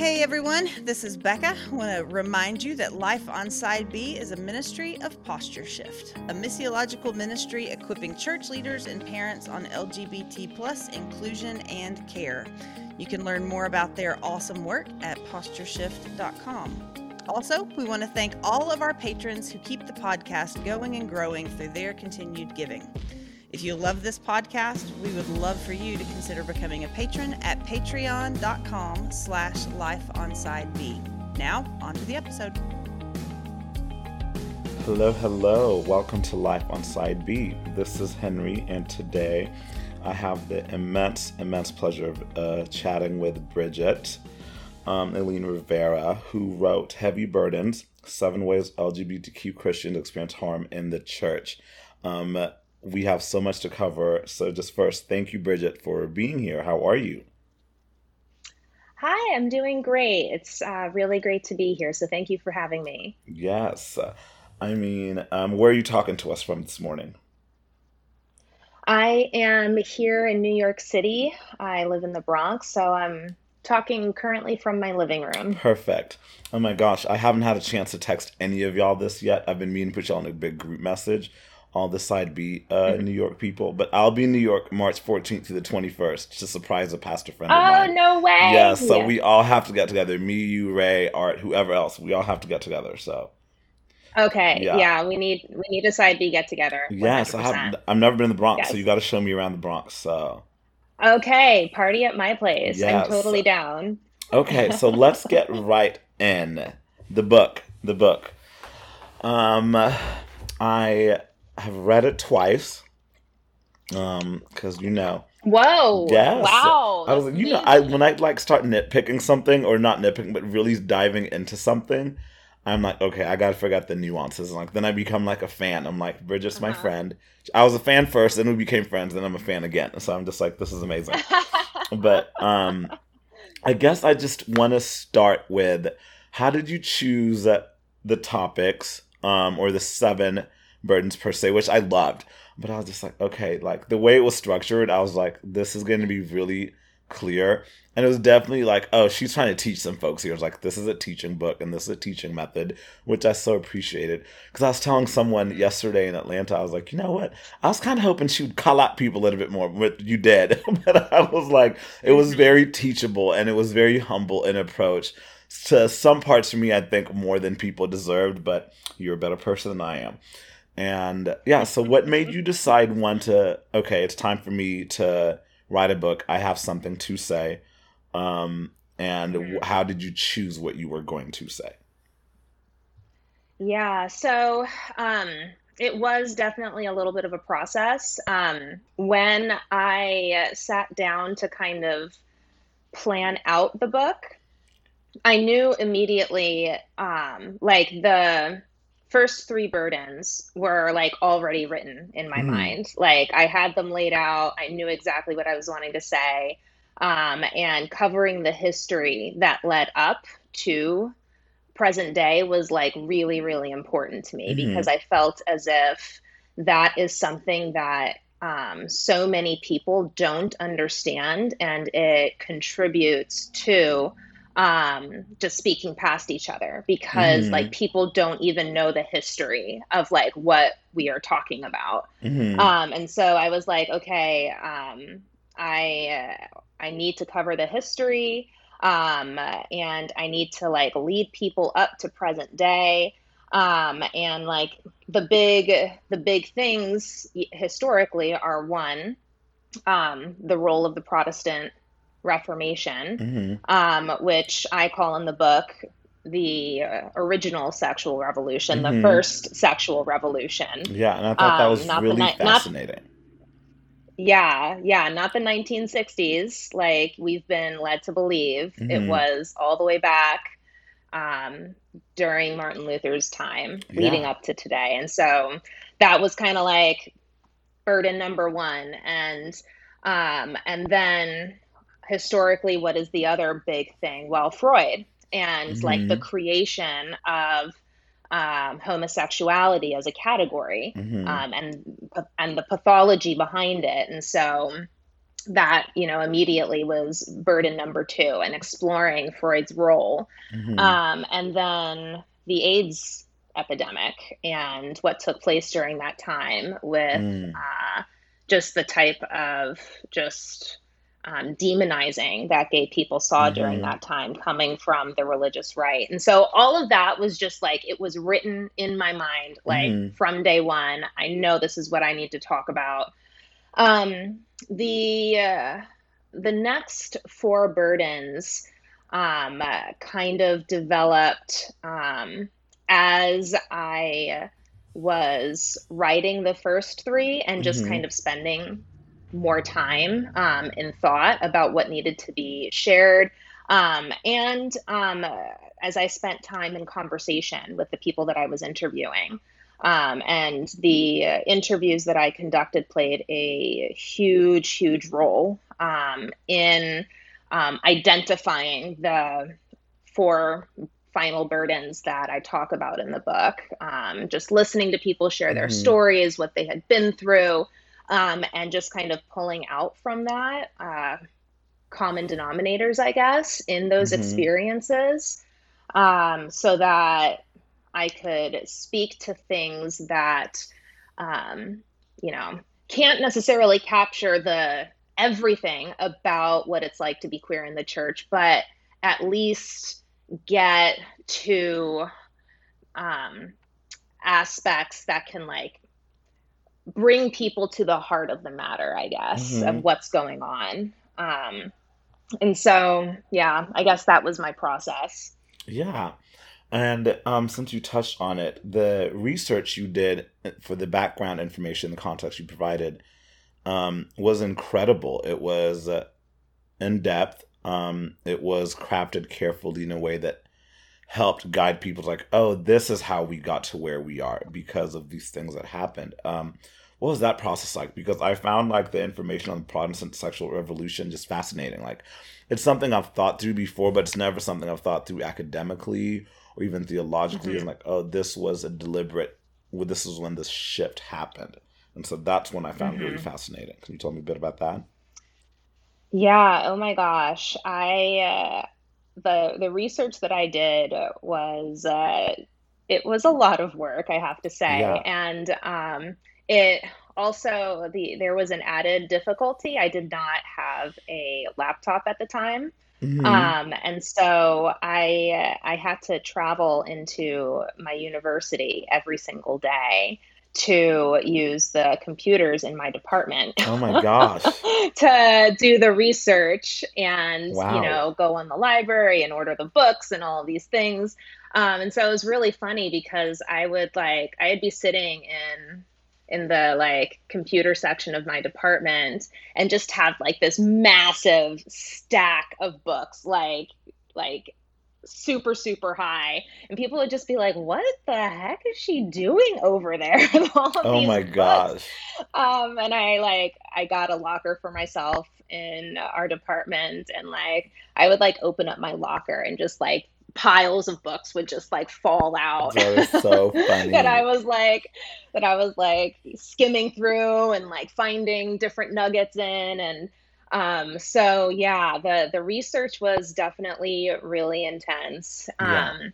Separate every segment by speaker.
Speaker 1: Hey everyone, this is Becca. I want to remind you that Life on Side B is a ministry of Posture Shift, a missiological ministry equipping church leaders and parents on LGBT plus inclusion and care. You can learn more about their awesome work at postureshift.com. Also, we want to thank all of our patrons who keep the podcast going and growing through their continued giving. If you love this podcast, we would love for you to consider becoming a patron at patreon.com slash lifeonsideb. Now, on to the episode.
Speaker 2: Hello, hello. Welcome to Life on Side B. This is Henry, and today I have the immense, immense pleasure of uh, chatting with Bridget um, Eileen Rivera, who wrote Heavy Burdens Seven Ways LGBTQ Christians Experience Harm in the Church. Um, we have so much to cover. So, just first, thank you, Bridget, for being here. How are you?
Speaker 3: Hi, I'm doing great. It's uh, really great to be here. So, thank you for having me.
Speaker 2: Yes. I mean, um, where are you talking to us from this morning?
Speaker 3: I am here in New York City. I live in the Bronx, so I'm talking currently from my living room.
Speaker 2: Perfect. Oh my gosh, I haven't had a chance to text any of y'all this yet. I've been meaning to put y'all in a big group message all the side B uh, mm-hmm. New York people. But I'll be in New York March 14th to the 21st to surprise a pastor friend
Speaker 3: oh,
Speaker 2: of mine.
Speaker 3: Oh, no way.
Speaker 2: Yeah, so yeah. we all have to get together. Me, you, Ray, Art, whoever else. We all have to get together. So.
Speaker 3: Okay. Yeah. yeah we need we need a side B get together.
Speaker 2: Yes, I have. I've never been in the Bronx, yes. so you got to show me around the Bronx. So.
Speaker 3: Okay, party at my place. Yes. I'm totally down.
Speaker 2: Okay, so let's get right in the book. The book. Um, I have read it twice. Um, because you know.
Speaker 3: Whoa! Yes. Wow!
Speaker 2: I was like, you know, I when I like start nitpicking something or not nitpicking, but really diving into something, I'm like, okay, I gotta figure out the nuances. like then I become like a fan. I'm like, Bridget's uh-huh. my friend. I was a fan first, then we became friends, then I'm a fan again. So I'm just like, this is amazing. but um, I guess I just want to start with how did you choose the topics um, or the seven burdens per se, which I loved. But I was just like, okay, like the way it was structured, I was like, this is going to be really clear. And it was definitely like, oh, she's trying to teach some folks here. It was like, this is a teaching book and this is a teaching method, which I so appreciated. Because I was telling someone yesterday in Atlanta, I was like, you know what? I was kind of hoping she would call out people a little bit more, but you did. but I was like, it was very teachable and it was very humble in approach. To some parts for me, I think more than people deserved, but you're a better person than I am. And yeah, so what made you decide one to okay, it's time for me to write a book. I have something to say. Um, and how did you choose what you were going to say?
Speaker 3: Yeah, so um, it was definitely a little bit of a process. Um, when I sat down to kind of plan out the book, I knew immediately, um, like the first three burdens were like already written in my mm. mind. Like I had them laid out. I knew exactly what I was wanting to say. Um, and covering the history that led up to present day was like really, really important to me mm. because I felt as if that is something that um, so many people don't understand and it contributes to um just speaking past each other because mm-hmm. like people don't even know the history of like what we are talking about mm-hmm. um and so i was like okay um i uh, i need to cover the history um and i need to like lead people up to present day um and like the big the big things historically are one um the role of the protestant Reformation, mm-hmm. um, which I call in the book the uh, original sexual revolution, mm-hmm. the first sexual revolution.
Speaker 2: Yeah, and I thought that um, was um, really ni- fascinating. Not,
Speaker 3: yeah, yeah, not the 1960s, like we've been led to believe. Mm-hmm. It was all the way back um, during Martin Luther's time, yeah. leading up to today. And so that was kind of like burden number one. And um, and then historically, what is the other big thing? Well, Freud and mm-hmm. like the mm-hmm. creation of um, homosexuality as a category mm-hmm. um, and and the pathology behind it. And so that you know immediately was burden number two and exploring Freud's role, mm-hmm. um, and then the AIDS epidemic and what took place during that time with mm. uh, just the type of just um, demonizing that gay people saw mm-hmm. during that time coming from the religious right. And so all of that was just like it was written in my mind, like mm-hmm. from day one. I know this is what I need to talk about. Um, the uh, the next four burdens um, uh, kind of developed um, as I was writing the first three and just mm-hmm. kind of spending more time um, in thought about what needed to be shared. Um, and um, as I spent time in conversation with the people that I was interviewing, um, and the interviews that I conducted played a huge, huge role um, in um, identifying the four final burdens that I talk about in the book. Um, just listening to people share their mm-hmm. stories, what they had been through, um, and just kind of pulling out from that uh, common denominators, I guess, in those mm-hmm. experiences um, so that I could speak to things that, um, you know, can't necessarily capture the everything about what it's like to be queer in the church, but at least get to um, aspects that can like bring people to the heart of the matter, I guess, mm-hmm. of what's going on. Um, and so, yeah, I guess that was my process.
Speaker 2: Yeah. And um, since you touched on it, the research you did for the background information, the context you provided, um, was incredible. It was uh, in depth. Um, it was crafted carefully in a way that helped guide people like, oh, this is how we got to where we are because of these things that happened. Um, what was that process like? Because I found like the information on the Protestant sexual revolution just fascinating. Like, it's something I've thought through before, but it's never something I've thought through academically or even theologically. Mm-hmm. And like, oh, this was a deliberate. Well, this is when this shift happened, and so that's when I found mm-hmm. really fascinating. Can you tell me a bit about that?
Speaker 3: Yeah. Oh my gosh. I uh, the the research that I did was uh, it was a lot of work, I have to say, yeah. and um, it also the there was an added difficulty. I did not have a laptop at the time. Mm-hmm. Um, and so I I had to travel into my university every single day to use the computers in my department.
Speaker 2: Oh my gosh.
Speaker 3: to do the research and, wow. you know, go on the library and order the books and all these things. Um, and so it was really funny because I would like, I'd be sitting in in the like computer section of my department and just have like this massive stack of books like like super super high and people would just be like what the heck is she doing over there
Speaker 2: oh my books? gosh
Speaker 3: um and i like i got a locker for myself in our department and like i would like open up my locker and just like piles of books would just like fall out
Speaker 2: that was so funny
Speaker 3: that i was like that i was like skimming through and like finding different nuggets in and um, so yeah, the the research was definitely really intense. Yeah. Um,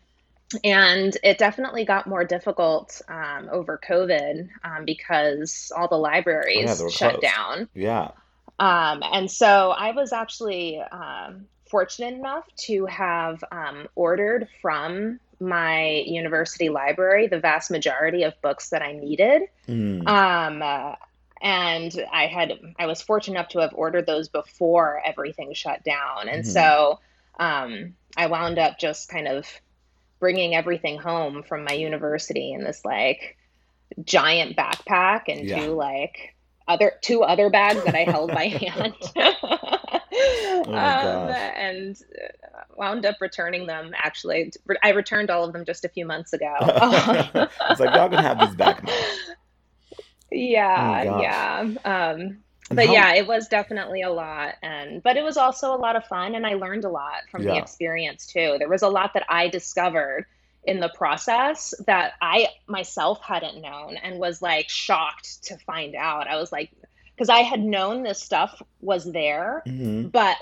Speaker 3: and it definitely got more difficult um, over COVID um, because all the libraries oh, yeah, shut closed. down.
Speaker 2: Yeah.
Speaker 3: Um, and so I was actually um, fortunate enough to have um, ordered from my university library the vast majority of books that I needed. Mm. Um, uh, and I had I was fortunate enough to have ordered those before everything shut down, and mm-hmm. so um, I wound up just kind of bringing everything home from my university in this like giant backpack and yeah. two like other two other bags that I held by hand. oh um, and uh, wound up returning them. Actually, I returned all of them just a few months ago.
Speaker 2: it's like y'all can have these back now.
Speaker 3: Yeah, oh yeah. Um, but how- yeah, it was definitely a lot, and but it was also a lot of fun, and I learned a lot from yeah. the experience too. There was a lot that I discovered in the process that I myself hadn't known, and was like shocked to find out. I was like because I had known this stuff was there,
Speaker 2: hmm
Speaker 3: but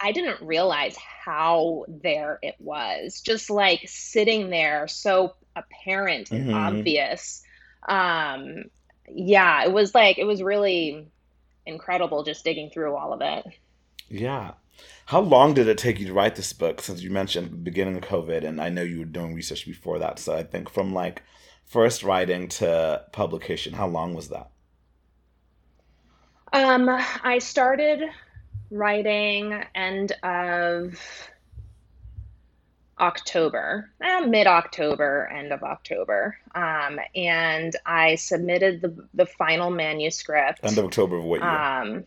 Speaker 3: I didn't realize how there it was. Just like sitting there, so apparent and
Speaker 2: hmm
Speaker 3: obvious. Um, yeah, it was like it was really incredible just digging through all of it.
Speaker 2: Yeah. How long did it take you to write this book? Since you mentioned the beginning of COVID, and I know you were doing research before that. So I think from like first writing to publication, how long was that?
Speaker 3: Um, I started writing end of October, eh, mid-October, end of October. Um, and I submitted the the final manuscript.
Speaker 2: End of October of what year?
Speaker 3: Um,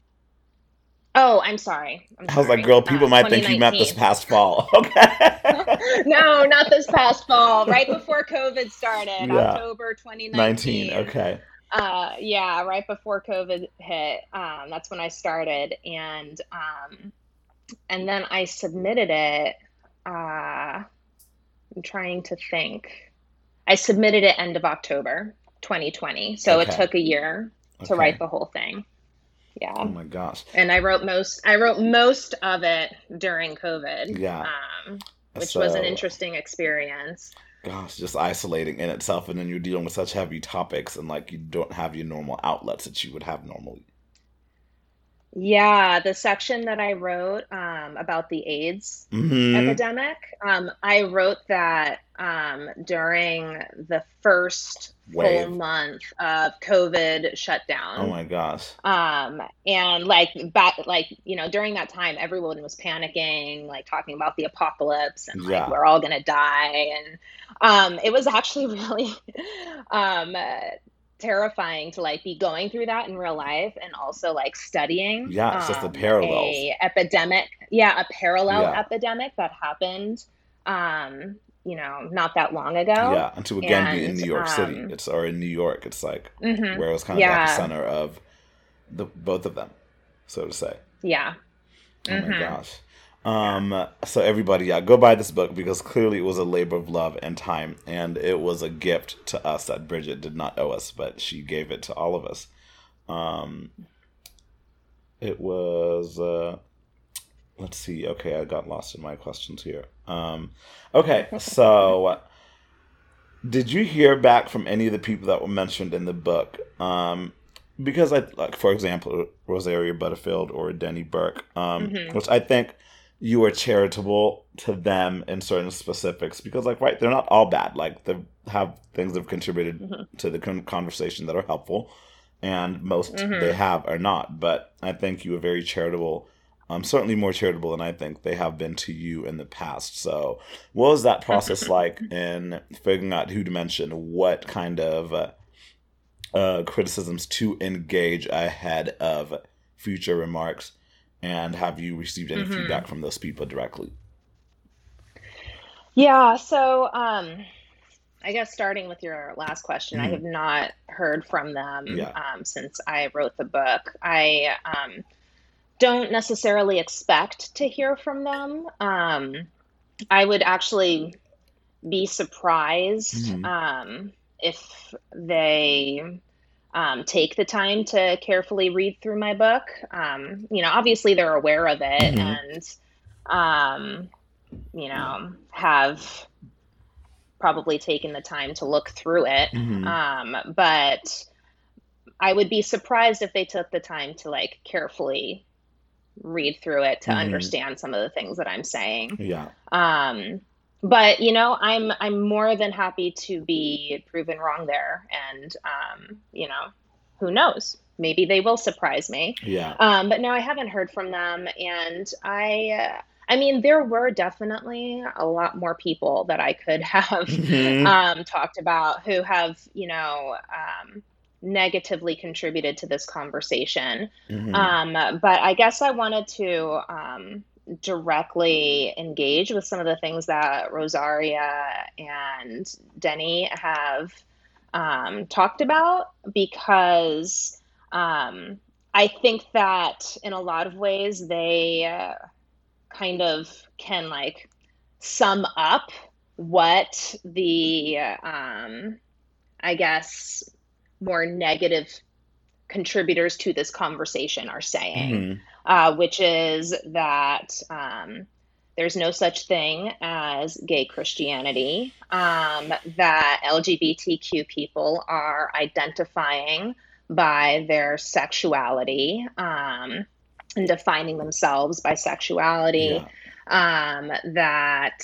Speaker 3: oh, I'm sorry. I'm
Speaker 2: I was like,
Speaker 3: sorry.
Speaker 2: girl,
Speaker 3: Uh,
Speaker 2: people might think you met this past fall. Okay.
Speaker 3: No, not this past fall, right before COVID started,
Speaker 2: Yeah.
Speaker 3: October
Speaker 2: 19.
Speaker 3: 2019.
Speaker 2: Okay.
Speaker 3: Uh, yeah, right before COVID hit. Um, that's when I started, and um, and then I submitted it. Uh, I'm trying to think. I submitted it end of October 2020, so it took a year to
Speaker 2: Okay.
Speaker 3: write the whole thing. Yeah.
Speaker 2: Oh my gosh.
Speaker 3: and I wrote most. I wrote most of it during COVID,
Speaker 2: Yeah.
Speaker 3: um, which was an interesting experience.
Speaker 2: Gosh, just isolating in itself, and then you're dealing with such heavy topics, and like you don't have your normal outlets that you would have normally.
Speaker 3: Yeah, the section that I wrote um, about the AIDS
Speaker 2: hmm
Speaker 3: epidemic, um, I wrote that um, during the first full month of COVID shutdown.
Speaker 2: Oh my gosh.
Speaker 3: Um, and like back, like, you know, during that time, everyone was panicking, like talking about the apocalypse and like we're all gonna die. And um, it was actually really um, uh, terrifying to like be going through that in real life and also like studying
Speaker 2: Yeah, it's just the
Speaker 3: um,
Speaker 2: parallels.
Speaker 3: a epidemic, yeah, a parallel
Speaker 2: Yeah.
Speaker 3: epidemic that happened, um, you know, not that long ago.
Speaker 2: Yeah, and to again be in New York City,
Speaker 3: um,
Speaker 2: it's or in New York, it's like
Speaker 3: mhm,
Speaker 2: where it was kind of
Speaker 3: yeah,
Speaker 2: the center of the both of them, so to say.
Speaker 3: yeah,
Speaker 2: Oh my
Speaker 3: hmm
Speaker 2: gosh. Um, so everybody, yeah, go buy this book because clearly it was a labor of love and time, and it was a gift to us that Bridget did not owe us, but she gave it to all of us. Um, it was. Uh, let's see. Okay, I got lost in my questions here. Um, okay, so did you hear back from any of the people that were mentioned in the book? Um, because I like, for example, Rosaria Butterfield or Denny Burk, um,
Speaker 3: hmm
Speaker 2: which I think you are charitable to them in certain specifics because, like, right, they're not all bad. Like, they have things that have contributed
Speaker 3: hmm
Speaker 2: to the con- conversation that are helpful, and most
Speaker 3: hmm
Speaker 2: they have are not. But I think you are very charitable. Um, certainly more charitable than I think they have been to you in the past. So, what was that process like in figuring out who to mention? What kind of uh, uh, criticisms to engage ahead of future remarks? And have you received any
Speaker 3: hmm
Speaker 2: feedback from those people directly?
Speaker 3: Yeah, so um, I guess starting with your last question, I
Speaker 2: Mhm.
Speaker 3: have not heard from them
Speaker 2: Yeah.
Speaker 3: um, since I wrote the book. I um, don't necessarily expect to hear from them. Um, I would actually be surprised
Speaker 2: hmm
Speaker 3: um, if they um, take the time to carefully read through my book. Um, you know, obviously they're aware of it
Speaker 2: hmm
Speaker 3: and, um, you know, have probably taken the time to look through it.
Speaker 2: hmm
Speaker 3: Um, but I would be surprised if they took the time to like carefully read through it to
Speaker 2: hmm
Speaker 3: understand some of the things that I'm saying.
Speaker 2: Yeah.
Speaker 3: Um, but you know, I'm I'm more than happy to be proven wrong there, and um, you know, who knows? Maybe they will surprise me.
Speaker 2: Yeah.
Speaker 3: Um, but no, I haven't heard from them, and I, uh, I mean, there were definitely a lot more people that I could have
Speaker 2: hmm
Speaker 3: um, talked about who have, you know, um, negatively contributed to this conversation.
Speaker 2: hmm
Speaker 3: Um, but I guess I wanted to um, directly engage with some of the things that Rosaria and Denny have um, talked about because um, I think that in a lot of ways they uh, kind of can like sum up what the um, I guess more negative contributors to this conversation are saying,
Speaker 2: Mhm.
Speaker 3: Uh, which is that um, there's no such thing as gay Christianity, um, that LGBTQ people are identifying by their sexuality um, and defining themselves by sexuality,
Speaker 2: Yeah.
Speaker 3: um, that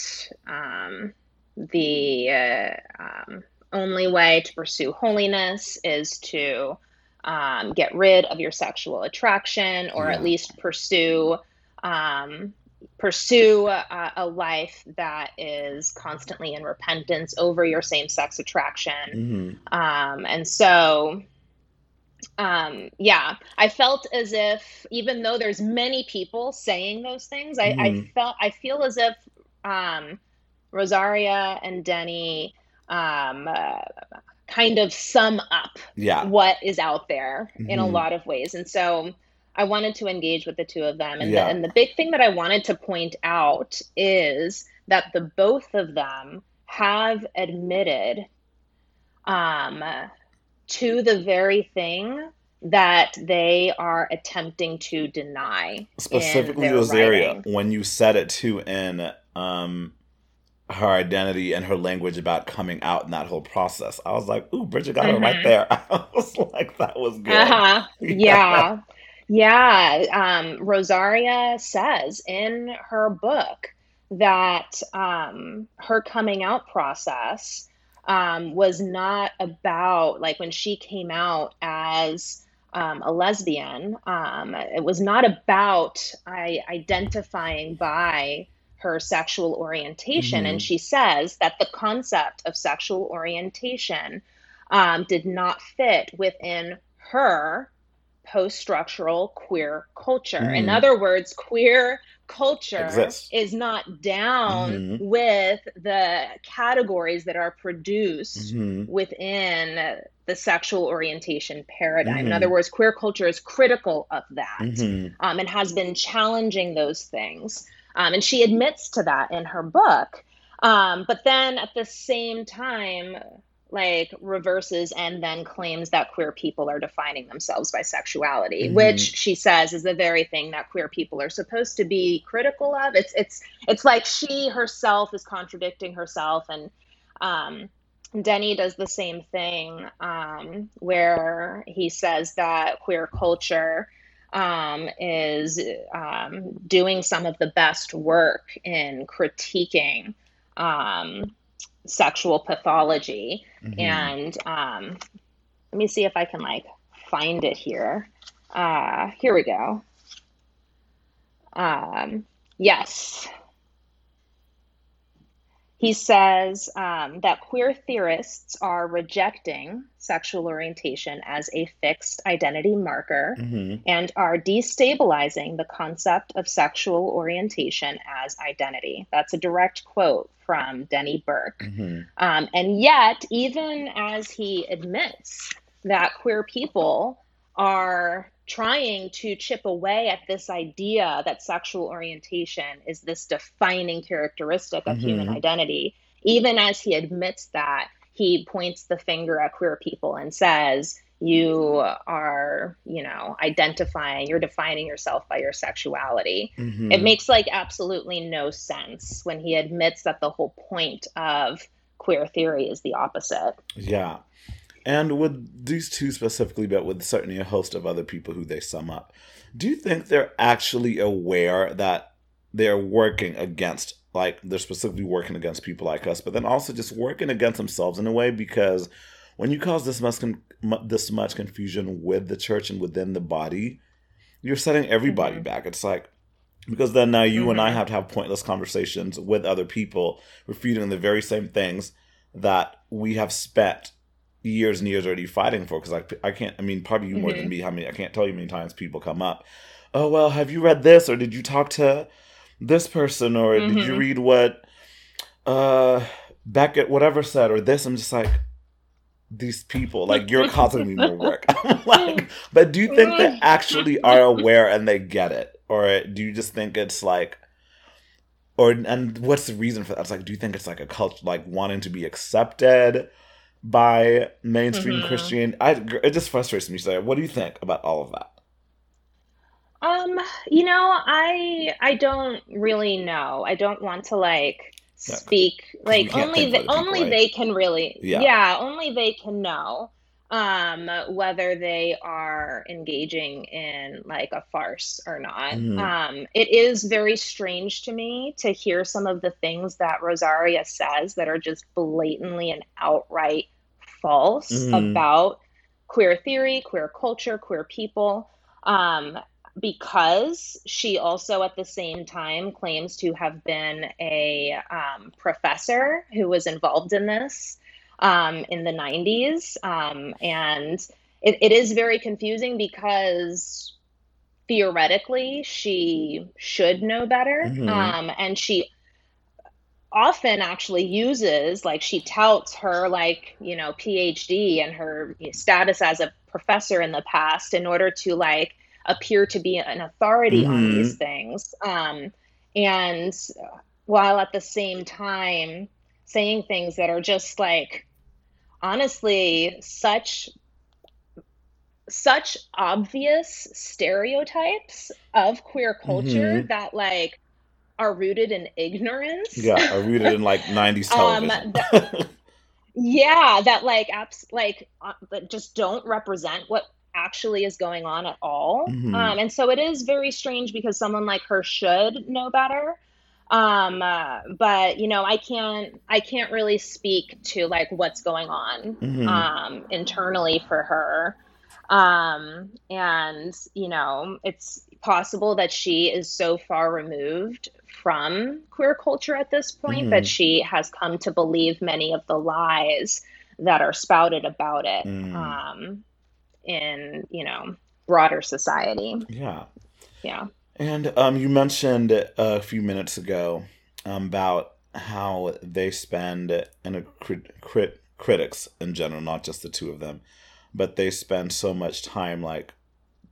Speaker 3: um, the uh, um, only way to pursue holiness is to um, get rid of your sexual attraction or
Speaker 2: Yeah.
Speaker 3: at least pursue um, pursue a, a life that is constantly in repentance over your same-sex attraction
Speaker 2: Mhm.
Speaker 3: um, and so um, yeah i felt as if even though there's many people saying those things I, I
Speaker 2: Mhm.
Speaker 3: felt i feel as if um, rosaria and denny um, uh, kind of sum up
Speaker 2: Yeah.
Speaker 3: what is out there in a
Speaker 2: Mhm.
Speaker 3: lot of ways. And so I wanted to engage with the two of them. And,
Speaker 2: Yeah.
Speaker 3: the, and the big thing that I wanted to point out is that the both of them have admitted um, to the very thing that they are attempting to deny.
Speaker 2: Specifically, Rosaria, when you said it too in um, her identity and her language about coming out in that whole process, I was like, "Ooh, Bridget got it right there." I was like, "That was good."
Speaker 3: Uh-huh. Yeah. Yeah. Um, Rosaria says in her book that um, her coming out process um, was not about, like, when she came out as um, a lesbian, um, it was not about I, identifying by her sexual orientation.
Speaker 2: Mhm.
Speaker 3: And she says that the concept of sexual orientation um, did not fit within her post structural queer culture. In
Speaker 2: Mhm.
Speaker 3: other words, queer culture
Speaker 2: Exists.
Speaker 3: is not down
Speaker 2: Mhm.
Speaker 3: with the categories that are produced
Speaker 2: Mhm.
Speaker 3: within the sexual orientation paradigm. In
Speaker 2: Mhm.
Speaker 3: other words, queer culture is critical of that
Speaker 2: Mhm.
Speaker 3: um, and has been challenging those things. Um, and she admits to that in her book. Um, but then at the same time, like reverses and then claims that queer people are defining themselves by sexuality,
Speaker 2: Mhm.
Speaker 3: which she says is the very thing that queer people are supposed to be critical of. It's it's it's like she herself is contradicting herself, and um, Denny does the same thing, um, where he says that queer culture um, is um, doing some of the best work in critiquing um, sexual pathology.
Speaker 2: Mhm.
Speaker 3: And um, let me see if I can like find it here. Uh, here we go. Um, yes. He says um, that queer theorists are rejecting sexual orientation as a fixed identity marker
Speaker 2: Mhm.
Speaker 3: and are destabilizing the concept of sexual orientation as identity. That's a direct quote from Denny Burk.
Speaker 2: Mhm.
Speaker 3: Um, and yet, even as he admits that queer people are trying to chip away at this idea that sexual orientation is this defining characteristic of human
Speaker 2: Mhm.
Speaker 3: identity, even as he admits that, he points the finger at queer people and says, you are, you know, identifying, you're defining yourself by your sexuality.
Speaker 2: Mhm.
Speaker 3: It makes like absolutely no sense when he admits that the whole point of queer theory is the opposite.
Speaker 2: Yeah. And with these two specifically, but with certainly a host of other people who they sum up, do you think they're actually aware that they're working against, like, they're specifically working against people like us, but then also just working against themselves in a way? Because when you cause this much, con- this much confusion with the church and within the body, you're setting everybody
Speaker 3: Mhm.
Speaker 2: back. It's like, because then now you and I
Speaker 3: Mhm.
Speaker 2: have to have pointless conversations with other people, refuting the very same things that we have spent years and years already fighting for. Because I, I can't, I mean, probably you more than
Speaker 3: Mhm.
Speaker 2: me. How many? I can't tell you how many times people come up. Oh well, have you read this, or did you talk to this person, or did you
Speaker 3: Mhm.
Speaker 2: read what uh Beckett whatever said, or this? I'm just like. These people, like you're causing me more work. Like, but do you think they actually are aware and they get it, or do you just think it's like, or and what's the reason for that? It's like, do you think it's like a culture, like wanting to be accepted, by mainstream
Speaker 3: Mhm.
Speaker 2: Christian. I it just frustrates me. So, what do you think about all of that?
Speaker 3: Um, you know, I I don't really know. I don't want to like
Speaker 2: Yeah,
Speaker 3: speak
Speaker 2: we
Speaker 3: like only the,
Speaker 2: people,
Speaker 3: only
Speaker 2: right?
Speaker 3: they can really
Speaker 2: Yeah.
Speaker 3: yeah, only they can know um whether they are engaging in like a farce or not.
Speaker 2: Mhm.
Speaker 3: Um it is very strange to me to hear some of the things that Rosaria says that are just blatantly and outright false
Speaker 2: Mhm.
Speaker 3: about queer theory, queer culture, queer people. Um, because she also at the same time claims to have been a um, professor who was involved in this um, in the 90s. Um, and it, it is very confusing because theoretically she should know better.
Speaker 2: Mhm.
Speaker 3: Um, and she often actually uses like she touts her like you know phd and her status as a professor in the past in order to like appear to be an authority on
Speaker 2: Mhm.
Speaker 3: these things um, and while at the same time saying things that are just like honestly such such obvious stereotypes of queer culture
Speaker 2: Mhm.
Speaker 3: that like are rooted in ignorance
Speaker 2: Yeah, are rooted in like '90s
Speaker 3: Um,
Speaker 2: television.
Speaker 3: yeah that like apps like uh, just don't represent what actually is going on at all
Speaker 2: Mhm.
Speaker 3: um, and so it is very strange because someone like her should know better um uh, but you know i can't i can't really speak to like what's going on
Speaker 2: Mhm.
Speaker 3: um internally for her um and you know it's possible that she is so far removed from queer culture at this point that
Speaker 2: Mhm.
Speaker 3: she has come to believe many of the lies that are spouted about it
Speaker 2: Mm.
Speaker 3: um in you know broader society
Speaker 2: yeah.
Speaker 3: yeah
Speaker 2: And um, you mentioned a few minutes ago um, about how they spend, and a crit, crit, critics in general, not just the two of them, but they spend so much time like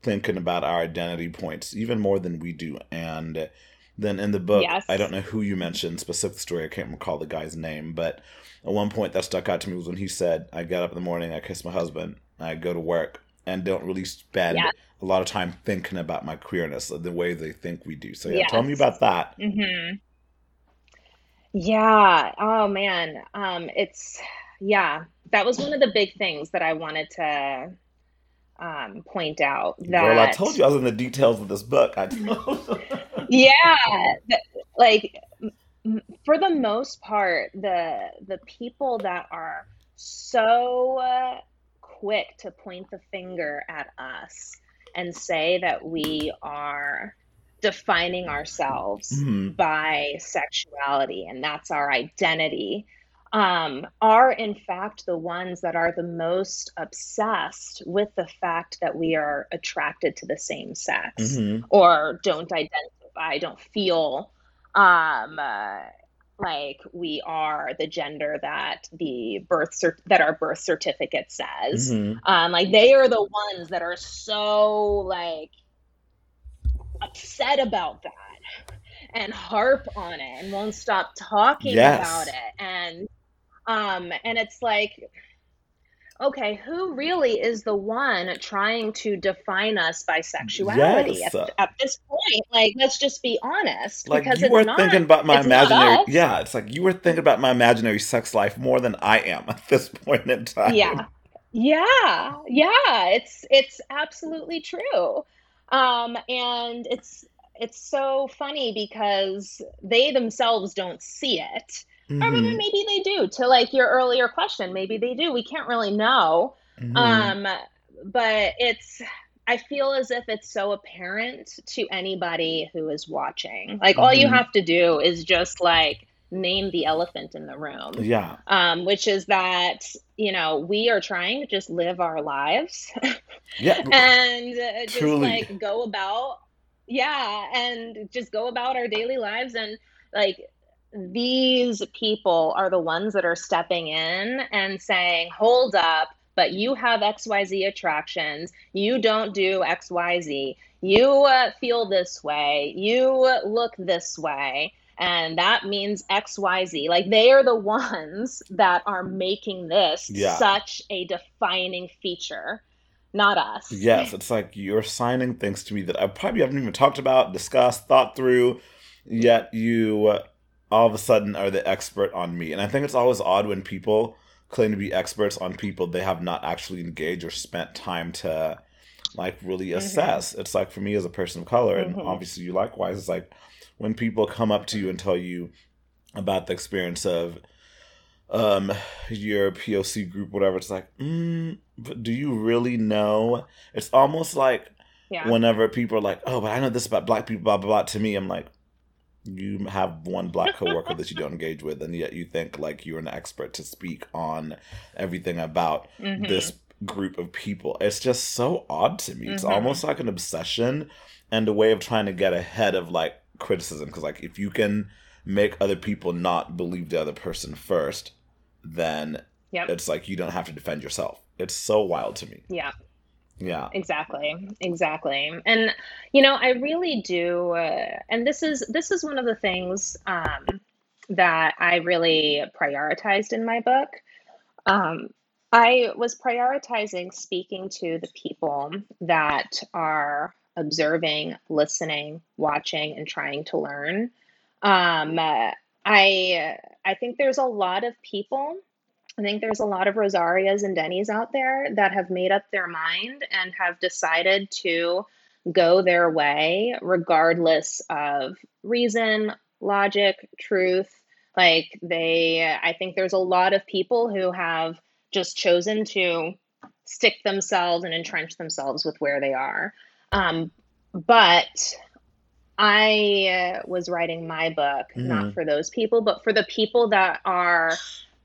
Speaker 2: thinking about our identity points, even more than we do. And then in the book,
Speaker 3: Yes.
Speaker 2: I don't know who you mentioned, specific story, I can't recall the guy's name, but at one point that stuck out to me was when he said, I get up in the morning, I kiss my husband, I go to work, and don't really spend
Speaker 3: Yeah.
Speaker 2: a lot of time thinking about my queerness the way they think we do. So yeah, tell me about that.
Speaker 3: hmm Yeah. Oh man. Um, it's yeah. That was one of the big things that I wanted to um, point out. That
Speaker 2: Girl, I told you I was in the details of this book. I
Speaker 3: yeah, like m- for the most part, the the people that are so uh, quick to point the finger at us and say that we are defining ourselves
Speaker 2: Mhm.
Speaker 3: by sexuality and that's our identity um, are in fact the ones that are the most obsessed with the fact that we are attracted to the same sex
Speaker 2: Mhm.
Speaker 3: or don't identify, don't feel um, uh, like we are the gender that the birth that our birth certificate says.
Speaker 2: Mhm.
Speaker 3: Um, like they are the ones that are so like upset about that and harp on it and won't stop talking
Speaker 2: Yes.
Speaker 3: about it and um and it's like okay who really is the one trying to define us by sexuality
Speaker 2: Yes.
Speaker 3: at, at this point like let's just be honest
Speaker 2: Like
Speaker 3: because
Speaker 2: you
Speaker 3: it's
Speaker 2: were
Speaker 3: not
Speaker 2: thinking about my imaginary. Yeah, it's like you were thinking about my imaginary sex life more than I am at this point in time.
Speaker 3: yeah yeah yeah it's it's absolutely true um and it's it's so funny because they themselves don't see it or
Speaker 2: Mhm.
Speaker 3: maybe they do to like your earlier question maybe they do we can't really know
Speaker 2: Mhm.
Speaker 3: um but it's i feel as if it's so apparent to anybody who is watching like all you
Speaker 2: Mhm.
Speaker 3: have to do is just like name the elephant in the room
Speaker 2: yeah.
Speaker 3: um, which is that you know we are trying to just live our lives
Speaker 2: Yeah.
Speaker 3: and just
Speaker 2: Truly.
Speaker 3: like go about yeah and just go about our daily lives and like these people are the ones that are stepping in and saying hold up but you have xyz attractions you don't do xyz you uh, feel this way you look this way and that means XYZ. Like they are the ones that are making this
Speaker 2: Yeah.
Speaker 3: such a defining feature, not us.
Speaker 2: Yes, it's like you're signing things to me that I probably haven't even talked about, discussed, thought through, yet you all of a sudden are the expert on me. And I think it's always odd when people claim to be experts on people they have not actually engaged or spent time to like really assess. It's like for me as a person of color, and
Speaker 3: Mhm.
Speaker 2: obviously you likewise, it's like when people come up to you and tell you about the experience of um your POC group, whatever, it's like, mm, but do you really know? It's almost like
Speaker 3: Yeah.
Speaker 2: whenever people are like, "Oh, but I know this about black people," blah blah blah. To me, I'm like, you have one black coworker that you don't engage with, and yet you think like you're an expert to speak on everything about
Speaker 3: Mhm.
Speaker 2: this group of people. It's just so odd to me. It's
Speaker 3: Mhm.
Speaker 2: almost like an obsession and a way of trying to get ahead of like criticism. Because like if you can make other people not believe the other person first, then
Speaker 3: Yep.
Speaker 2: it's like you don't have to defend yourself. It's so wild to me.
Speaker 3: Yeah.
Speaker 2: Yeah.
Speaker 3: exactly. Exactly. And you know i really do uh, and this is this is one of the things um, that i really prioritized in my book. Um, i was prioritizing speaking to the people that are observing listening watching and trying to learn. Um, uh, i i think there's a lot of people I think there's a lot of Rosarias and Denny's out there that have made up their mind and have decided to go their way, regardless of reason, logic, truth. Like they, I think there's a lot of people who have just chosen to stick themselves and entrench themselves with where they are. Um, but I uh, was writing my book not for those people, but for the people that are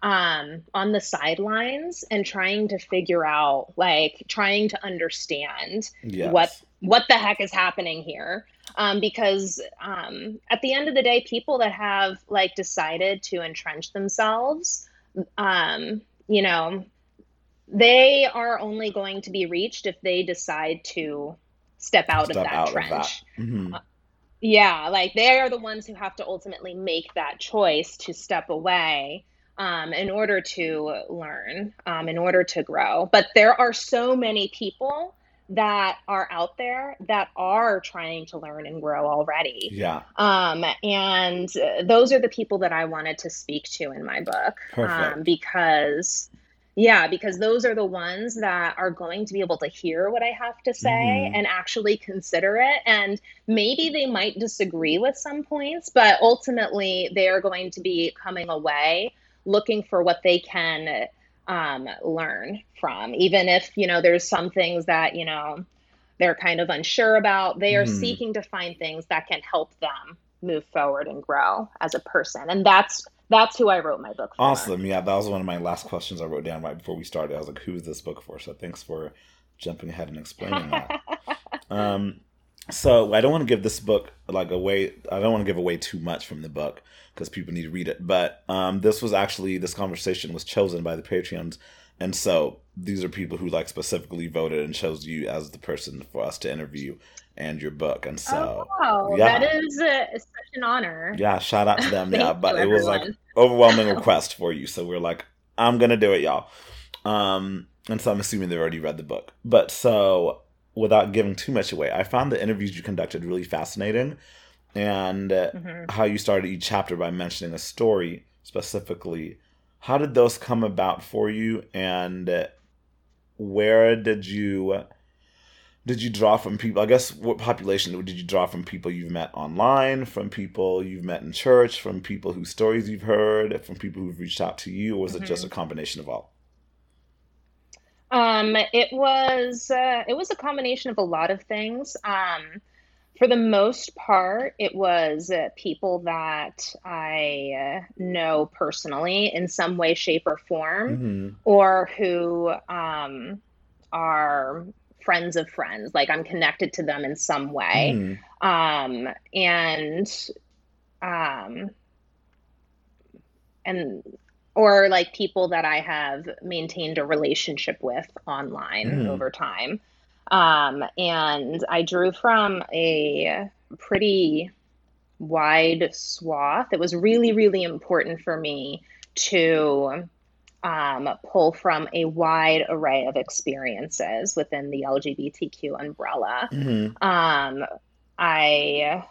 Speaker 3: um, on the sidelines and trying to figure out, like, trying to understand
Speaker 2: Yes.
Speaker 3: what what the heck is happening here. Um, because um, at the end of the day, people that have like decided to entrench themselves, um, you know, they are only going to be reached if they decide to step out
Speaker 2: Step
Speaker 3: of that
Speaker 2: out
Speaker 3: trench.
Speaker 2: of that. Mhm.
Speaker 3: Yeah, like they are the ones who have to ultimately make that choice to step away um, in order to learn, um, in order to grow. But there are so many people that are out there that are trying to learn and grow already.
Speaker 2: Yeah.
Speaker 3: Um, and those are the people that I wanted to speak to in my book.
Speaker 2: Perfect.
Speaker 3: Um, because, yeah, because those are the ones that are going to be able to hear what I have to say
Speaker 2: Mhm.
Speaker 3: and actually consider it. And maybe they might disagree with some points, but ultimately they are going to be coming away looking for what they can um, learn from, even if, you know, there's some things that, you know, they're kind of unsure about. They are
Speaker 2: Mhm.
Speaker 3: seeking to find things that can help them move forward and grow as a person. And that's that's who I wrote my book for.
Speaker 2: Awesome. Yeah, that was one of my last questions I wrote down right before we started. I was like, who's this book for? So thanks for jumping ahead and explaining that. Um, so I don't want to give this book like away. I don't want to give away too much from the book because people need to read it. But um, this was actually this conversation was chosen by the Patreons, and so these are people who like specifically voted and chose you as the person for us to interview and your book. And so
Speaker 3: oh, wow.
Speaker 2: yeah.
Speaker 3: That is uh, such an honor.
Speaker 2: yeah, shout out to them. Yeah, but it was like overwhelming request for you. So we're like, I'm gonna do it, y'all. Um, and so I'm assuming they've already read the book. But so without giving too much away, I found the interviews you conducted really fascinating, and uh,
Speaker 3: Mhm.
Speaker 2: how you started each chapter by mentioning a story specifically. How did those come about for you, and uh, where did you? Did you draw from people? I guess what population did you draw from people you've met online, from people you've met in church, from people whose stories you've heard, from people who've reached out to you, or was it just a combination of all?
Speaker 3: Um, it was uh, it was a combination of a lot of things. Um, for the most part, it was uh, people that I uh, know personally in some way, shape, or form,
Speaker 2: hmm
Speaker 3: or who um, are friends of friends. Like I'm connected to them in some way.
Speaker 2: Mhm.
Speaker 3: Um, and um, and or like people that I have maintained a relationship with online
Speaker 2: Mm.
Speaker 3: over time. Um, and I drew from a pretty wide swath. It was really, really important for me to um, pull from a wide array of experiences within the LGBTQ umbrella. Mm-hmm. Um, I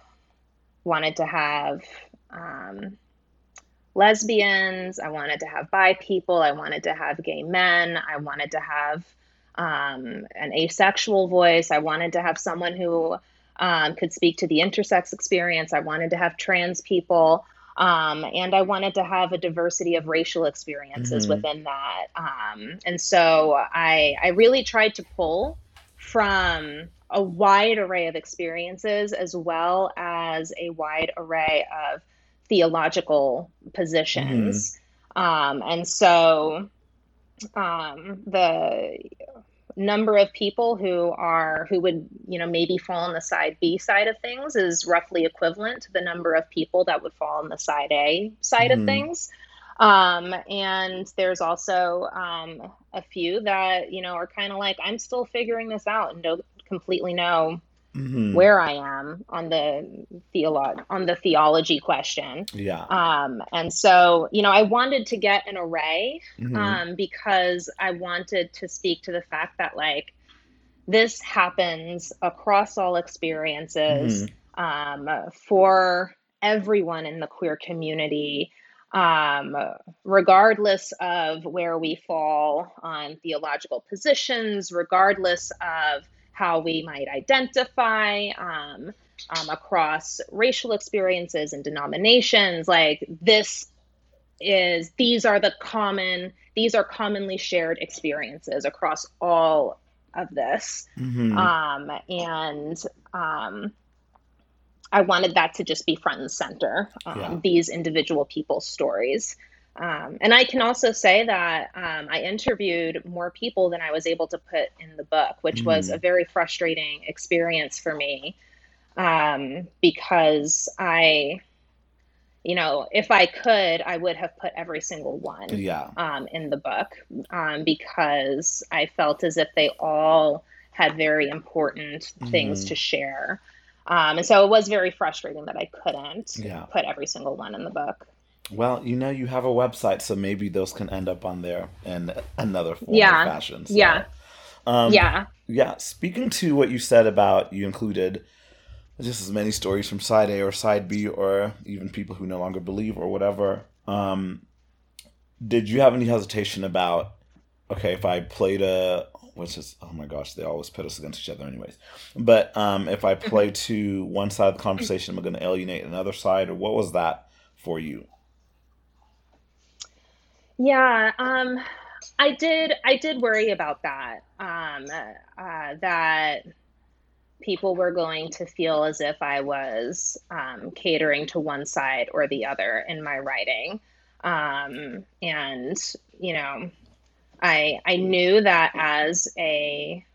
Speaker 3: wanted to have um, lesbians, I wanted to have bi people, I wanted to have gay men, I wanted to have um, an asexual voice, I wanted to have someone who um, could speak to the intersex experience, I wanted to have trans people. Um, and I wanted to have a diversity of racial experiences mm-hmm. within that. Um, and so I, I really tried to pull from a wide array of experiences as well as a wide array of theological positions. Mm-hmm. Um, and so um, the number of people who are who would you know maybe fall on the side B side of things is roughly equivalent to the number of people that would fall on the side A side mm-hmm. of things. Um, and there's also um, a few that you know are kind of like I'm still figuring this out and don't completely know mm-hmm. where I am on the theolo- on the theology question.
Speaker 2: Yeah.
Speaker 3: Um, and so, you know, I wanted to get an array mm-hmm. um, because I wanted to speak to the fact that like this happens across all experiences mm-hmm. um, for everyone in the queer community. Um, regardless of where we fall on theological positions, regardless of how we might identify um, um, across racial experiences and denominations. Like this is these are the common these are commonly shared experiences across all of this mm-hmm. um, and um, i wanted that to just be front and center um, yeah. these individual people's stories um, and I can also say that um, I interviewed more people than I was able to put in the book, which mm. was a very frustrating experience for me um, because I, you know, if I could, I would have put every single one
Speaker 2: yeah.
Speaker 3: Um, in the book um, because I felt as if they all had very important things mm. to share. Um, and so it was very frustrating that I couldn't yeah. put every single one in the book.
Speaker 2: Well, you know, you have a website, so maybe those can end up on there in another form
Speaker 3: yeah.
Speaker 2: of fashion.
Speaker 3: So, yeah. Um, yeah.
Speaker 2: Yeah. Speaking to what you said about you included just as many stories from side A or side B, or even people who no longer believe or whatever. Um, did you have any hesitation about, okay, if I played a, which is, oh my gosh, they always pit us against each other, anyways. But um, if I play to one side of the conversation, am I'm going to alienate another side, or what was that for you?
Speaker 3: Yeah, um, I did. I did worry about that. Um, uh, that people were going to feel as if I was um, catering to one side or the other in my writing, um, and you know, I I knew that as a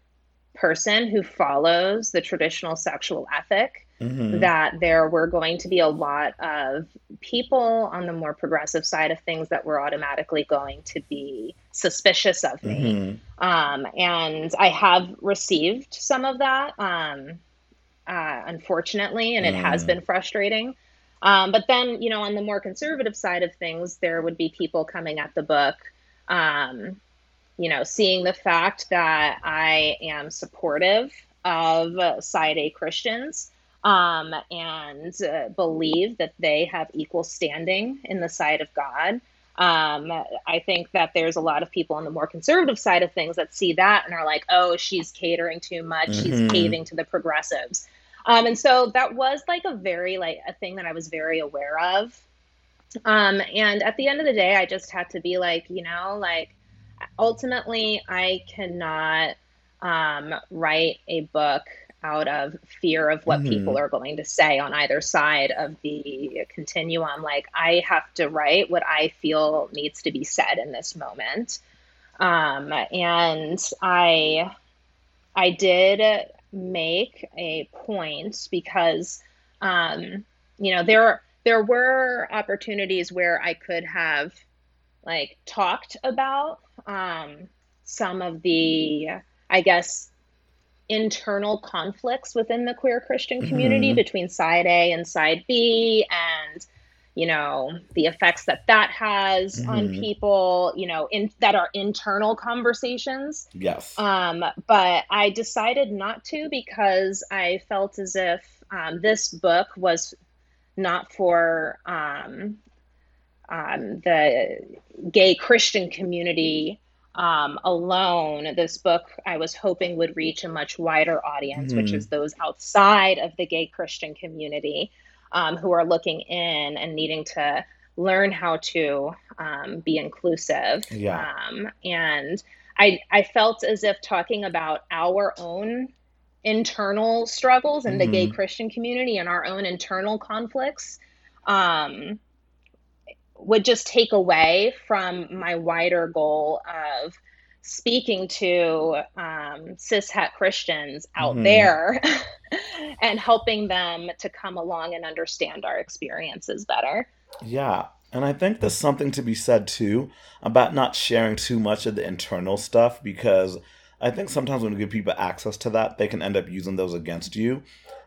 Speaker 3: person who follows the traditional sexual ethic mm-hmm. that there were going to be a lot of people on the more progressive side of things that were automatically going to be suspicious of me. Mm-hmm. Um, and I have received some of that, um, uh, unfortunately, and it mm. has been frustrating. Um, but then, you know, on the more conservative side of things, there would be people coming at the book, um, you know, seeing the fact that I am supportive of side A Christians um, and uh, believe that they have equal standing in the sight of God. Um, I think that there's a lot of people on the more conservative side of things that see that and are like, oh, she's catering too much. Mm-hmm. She's caving to the progressives. Um, and so that was like a very, like, a thing that I was very aware of. Um, and at the end of the day, I just had to be like, you know, like, ultimately, I cannot um, write a book out of fear of what mm-hmm. people are going to say on either side of the continuum. Like, I have to write what I feel needs to be said in this moment. Um, and I, I did make a point because, um, you know, there there were opportunities where I could have like talked about um, some of the, I guess, internal conflicts within the queer Christian community
Speaker 2: Mm-hmm.
Speaker 3: between side A and side B, and you know the effects that that has on
Speaker 2: Mhm.
Speaker 3: people. You know, in that are internal conversations.
Speaker 2: Yes.
Speaker 3: Um, but I decided not to because I felt as if um, this book was not for um, um, the gay Christian community um, alone. This book I was hoping would reach a much wider audience, which
Speaker 2: Mhm.
Speaker 3: is those outside of the gay Christian community um, who are looking in and needing to learn how to um, be inclusive.
Speaker 2: Yeah.
Speaker 3: Um, and I, I felt as if talking about our own internal struggles in the gay
Speaker 2: Mhm.
Speaker 3: Christian community and our own internal conflicts um, would just take away from my wider goal of speaking to um, cishet Christians out
Speaker 2: Mhm.
Speaker 3: there and helping them to come along and understand our experiences better.
Speaker 2: Yeah. And I think there's something to be said too about not sharing too much of the internal stuff because I think sometimes when we give people access to that, they can end up using those against you.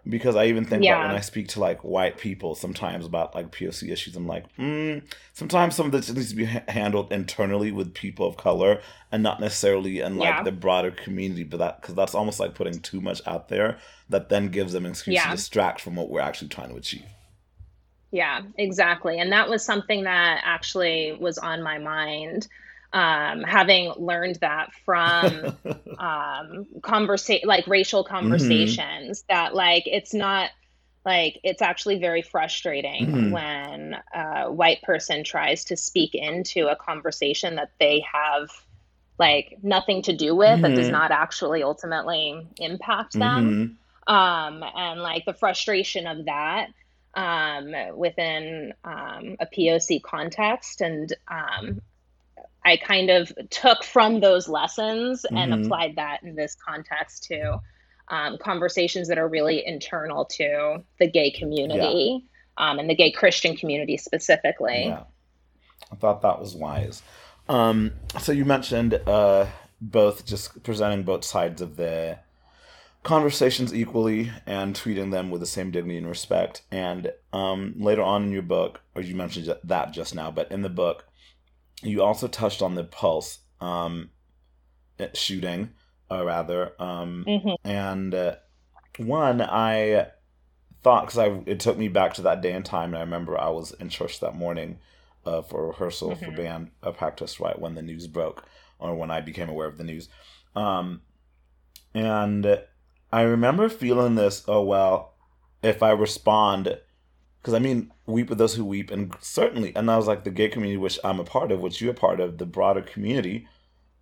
Speaker 2: Because I even think about when I speak to like white people sometimes about like POC issues, I'm like, mm, sometimes some of this needs to be ha- handled internally with people of color and not necessarily in like
Speaker 3: Yeah.
Speaker 2: the broader community. But that because that's almost like putting too much out there that then gives them an excuse
Speaker 3: Yeah.
Speaker 2: to distract from what we're actually trying to achieve.
Speaker 3: Yeah, exactly. And that was something that actually was on my mind. Um, having learned that from um, conversation, like racial conversations, that like it's not like it's actually very frustrating
Speaker 2: Mhm.
Speaker 3: when a white person tries to speak into a conversation that they have like nothing to do with that does
Speaker 2: Mhm.
Speaker 3: not actually ultimately impact them
Speaker 2: Mhm.
Speaker 3: um, and like the frustration of that um, within um, a POC context. And um, I kind of took from those lessons and
Speaker 2: Mhm.
Speaker 3: applied that in this context to um, conversations that are really internal to the gay community um, and the gay Christian community specifically.
Speaker 2: Yeah, I thought that was wise. Um, so you mentioned uh, both just presenting both sides of the conversations equally and treating them with the same dignity and respect. And um, later on in your book, or you mentioned that just now, but in the book, you also touched on the Pulse um, shooting, uh, rather. Um,
Speaker 3: Mhm.
Speaker 2: and uh, one, I thought because I it took me back to that day and time, and I remember I was in church that morning uh, for rehearsal for
Speaker 3: Mhm.
Speaker 2: band uh, practice right when the news broke or when I became aware of the news, um, and I remember feeling this. Oh well, if I respond, because I mean, weep with those who weep, and certainly, and I was like the gay community, which I'm a part of, which you're a part of, the broader community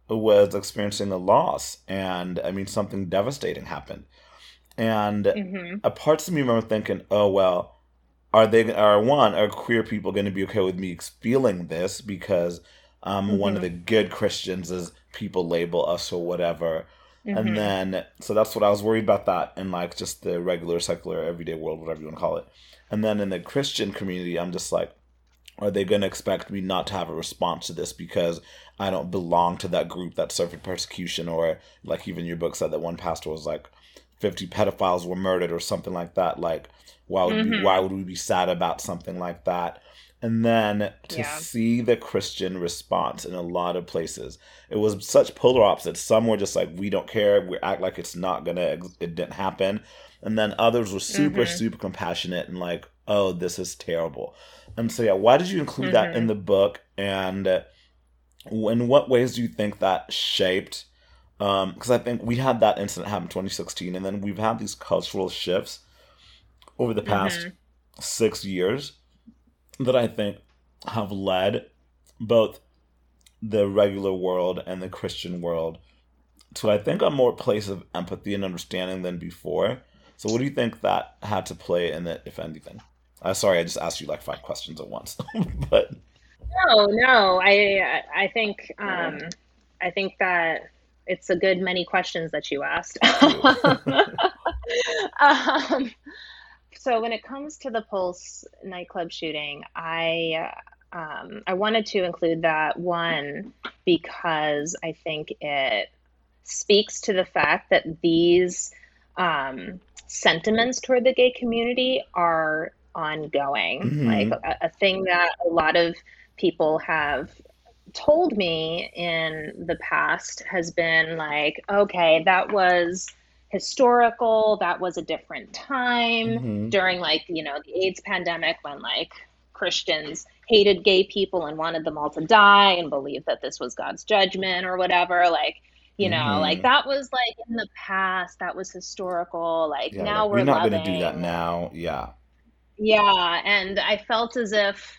Speaker 2: was experiencing a loss, and I mean something devastating happened, and
Speaker 3: hmm
Speaker 2: a parts of me remember thinking, oh well, are they are one are queer people going to be okay with me feeling this because I'm one of
Speaker 3: Mhm.
Speaker 2: the good Christians as people label us or whatever,
Speaker 3: hmm
Speaker 2: and then so that's what I was worried about that in like just the regular secular everyday world, whatever you want to call it, and then in the Christian community, I'm just like. Are they going to expect me not to have a response to this because I don't belong to that group that suffered persecution, or like even your book said that one pastor was like, 50 pedophiles were murdered or something like that like why would we,
Speaker 3: Mhm.
Speaker 2: why would we be sad about something like that and then to
Speaker 3: Yeah.
Speaker 2: see the christian response in a lot of places it was such polar opposites some were just like we don't care we act like it's not gonna it didn't happen and then others were super
Speaker 3: Mhm.
Speaker 2: super compassionate and like oh this is terrible and so yeah why did you include that
Speaker 3: Mhm.
Speaker 2: in the book and in what ways do you think that shaped because I think we had that incident happen in 2016, and then we've had these cultural shifts over the past
Speaker 3: Mhm.
Speaker 2: six years that I think have led both the regular world and the Christian world to, I think, a more place of empathy and understanding than before. So, what do you think that had to play in it, if anything? Uh, sorry, I just asked you like five questions at once, but
Speaker 3: No, no. I I think um, I think that it's a good many questions that you asked. um, so when it comes to the Pulse nightclub shooting, I um, I wanted to include that one because I think it speaks to the fact that these um, sentiments toward the gay community are ongoing. Mm-hmm. Like a, a thing that a lot of people have told me in the past has been like, okay, that was historical, that was a different time mm-hmm. during like, you know, the AIDS pandemic when like Christians hated gay people and wanted them all to die and believed that this was God's judgment or whatever. Like, you know, mm-hmm. like that was like in the past, that was historical. Like yeah, now we're, we're not going to
Speaker 2: do that now. Yeah.
Speaker 3: Yeah. And I felt as if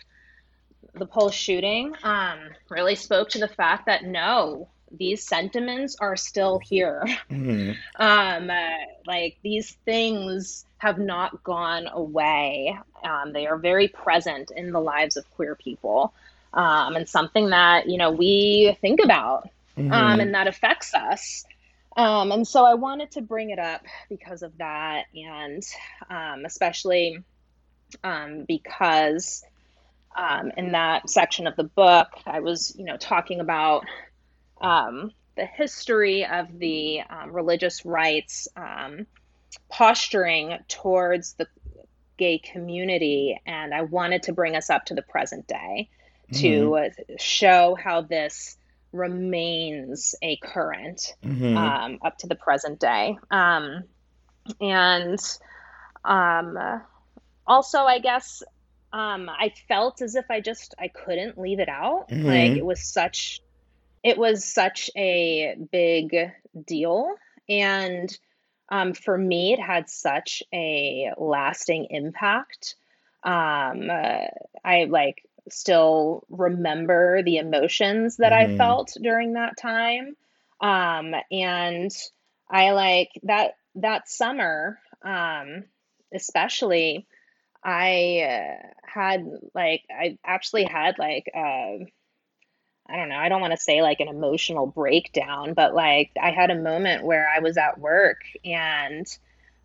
Speaker 3: the Pulse shooting um, really spoke to the fact that no, these sentiments are still here. Mm-hmm. Um, uh, like these things have not gone away. Um, they are very present in the lives of queer people, um, and something that you know we think about um, mm-hmm. and that affects us. Um, and so I wanted to bring it up because of that, and um, especially because in that section of the book, I was you know talking about um, the history of the um, religious rights um, posturing towards the gay community. And I wanted to bring us up to the present day to mm-hmm. show how this remains a current mm-hmm. Um, up to the present day. Um, and um, also, I guess um, I felt as if I just I couldn't leave it out. Mm-hmm. Like it was such it was such a big deal. And um, for me, it had such a lasting impact. Um, uh, I like still remember the emotions that mm. I felt during that time. Um, and I like that that summer, um, especially. I uh, had like I actually had like uh, I don't know, I don't want to say like an emotional breakdown, but like I had a moment where I was at work and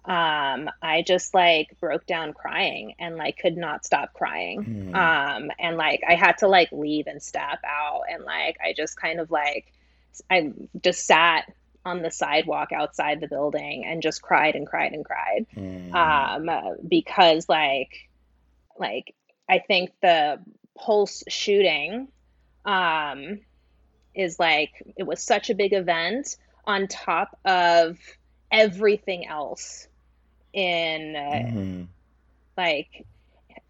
Speaker 3: um I just like broke down crying and like could not stop crying. Mm. Um and like I had to like leave and step out and like I just kind of like I just sat on the sidewalk outside the building and just cried and cried and cried. Mm. Um because like like I think the pulse shooting um, is like it was such a big event on top of everything else in uh, mm-hmm. like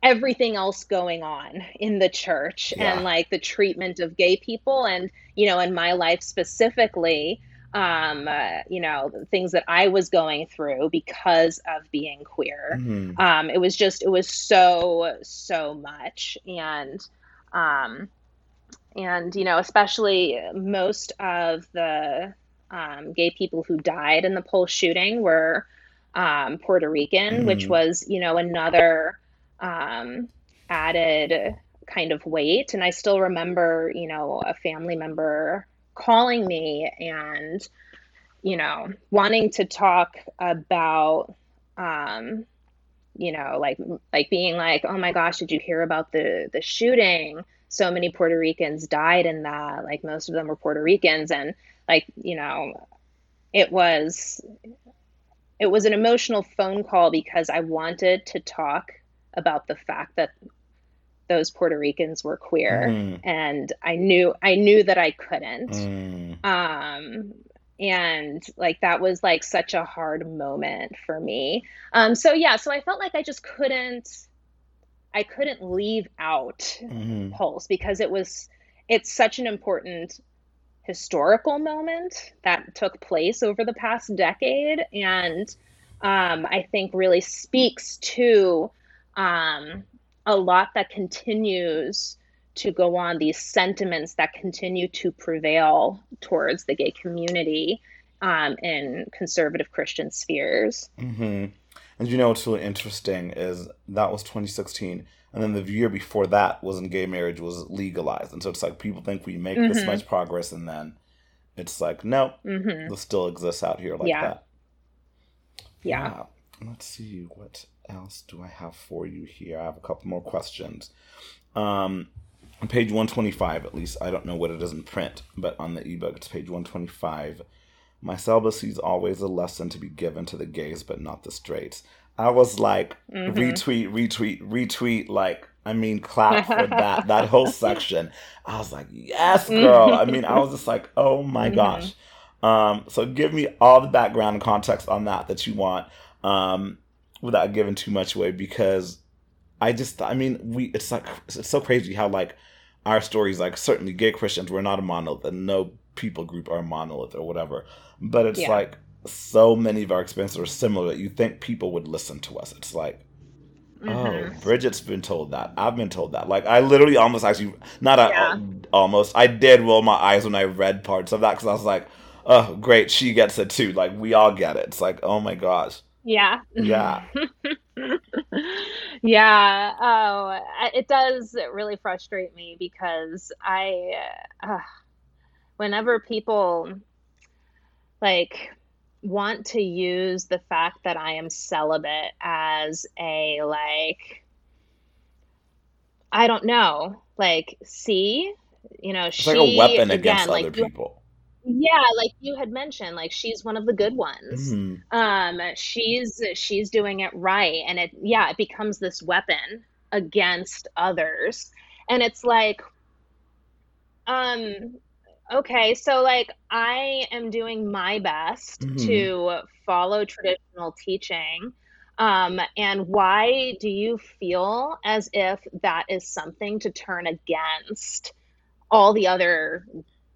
Speaker 3: everything else going on in the church yeah. and like the treatment of gay people and you know in my life specifically um uh, you know things that i was going through because of being queer mm-hmm. um it was just it was so so much and um and you know especially most of the um, gay people who died in the Pulse shooting were um, Puerto Rican, mm. which was you know another um, added kind of weight. And I still remember you know a family member calling me and you know wanting to talk about um, you know like like being like oh my gosh did you hear about the the shooting so many Puerto Ricans died in that. Like most of them were Puerto Ricans, and like you know, it was it was an emotional phone call because I wanted to talk about the fact that those Puerto Ricans were queer, mm. and I knew I knew that I couldn't. Mm. Um, and like that was like such a hard moment for me. Um, so yeah, so I felt like I just couldn't I couldn't leave out mm-hmm. Pulse because it was it's such an important historical moment that took place over the past decade and um, I think really speaks to um, a lot that continues to go on, these sentiments that continue to prevail towards the gay community um, in conservative Christian spheres.
Speaker 2: Mm-hmm. And you know what's really interesting is that was 2016, and then the year before that was when gay marriage was legalized, and so it's like people think we make mm-hmm. this much progress, and then it's like no, mm-hmm. this still exists out here like
Speaker 3: yeah.
Speaker 2: that.
Speaker 3: Yeah. yeah.
Speaker 2: Let's see what else do I have for you here. I have a couple more questions. Um, on page 125, at least, I don't know what it is in print, but on the ebook, it's page 125. My celibacy is always a lesson to be given to the gays, but not the straights. I was like,
Speaker 3: Mhm.
Speaker 2: retweet, retweet, retweet. Like, I mean, clap for that. that whole section. I was like, yes, girl. I mean, I was just like, oh my
Speaker 3: Mhm.
Speaker 2: gosh. Um, so give me all the background and context on that that you want, um, without giving too much away because I just, I mean, we, it's like, it's so crazy how like our stories, like certainly gay Christians, we're not a monolith and no people group are a monolith or whatever, but it's
Speaker 3: Yeah.
Speaker 2: like so many of our experiences are similar that you think people would listen to us. It's like,
Speaker 3: Mhm.
Speaker 2: Oh, Bridget's been told that. I've been told that. Like I literally almost actually not a, almost. I did roll my eyes when I read parts of that because I was like, "Oh, great, she gets it too." Like we all get it. It's like, oh my gosh,
Speaker 3: Yeah.
Speaker 2: yeah,
Speaker 3: yeah. Oh, it does really frustrate me because I, uh, whenever people like want to use the fact that I am celibate as a like, I don't know, like, see, you know,
Speaker 2: it's
Speaker 3: she
Speaker 2: like a weapon against
Speaker 3: like
Speaker 2: other people.
Speaker 3: yeah, like you had mentioned, like she's one of the good ones
Speaker 2: Mhm.
Speaker 3: um she's she's doing it right and it yeah it becomes this weapon against others and it's like um okay so like i am doing my best
Speaker 2: Mhm.
Speaker 3: to follow traditional teaching um and why do you feel as if that is something to turn against all the other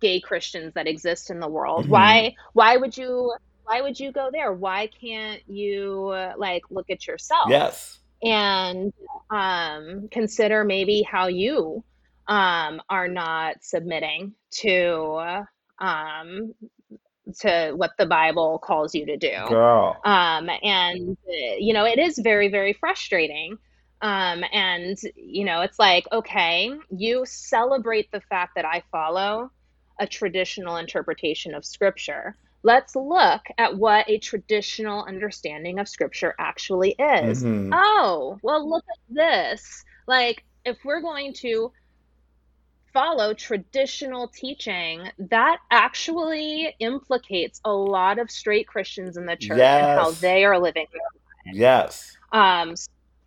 Speaker 3: gay christians that exist in the world
Speaker 2: Mhm.
Speaker 3: why why would you why would you go there why can't you like look at yourself
Speaker 2: Yes,
Speaker 3: and um, consider maybe how you um, are not submitting to um, to what the Bible calls you to do.
Speaker 2: girl.
Speaker 3: Um, and you know, it is very, very frustrating. Um, and you know, it's like, okay, you celebrate the fact that I follow a traditional interpretation of Scripture. Let's look at what a traditional understanding of Scripture actually is.
Speaker 2: Mhm.
Speaker 3: Oh, well, look at this. Like, if we're going to follow traditional teaching, that actually implicates a lot of straight Christians in the church and how they are living.
Speaker 2: Yes,
Speaker 3: Um,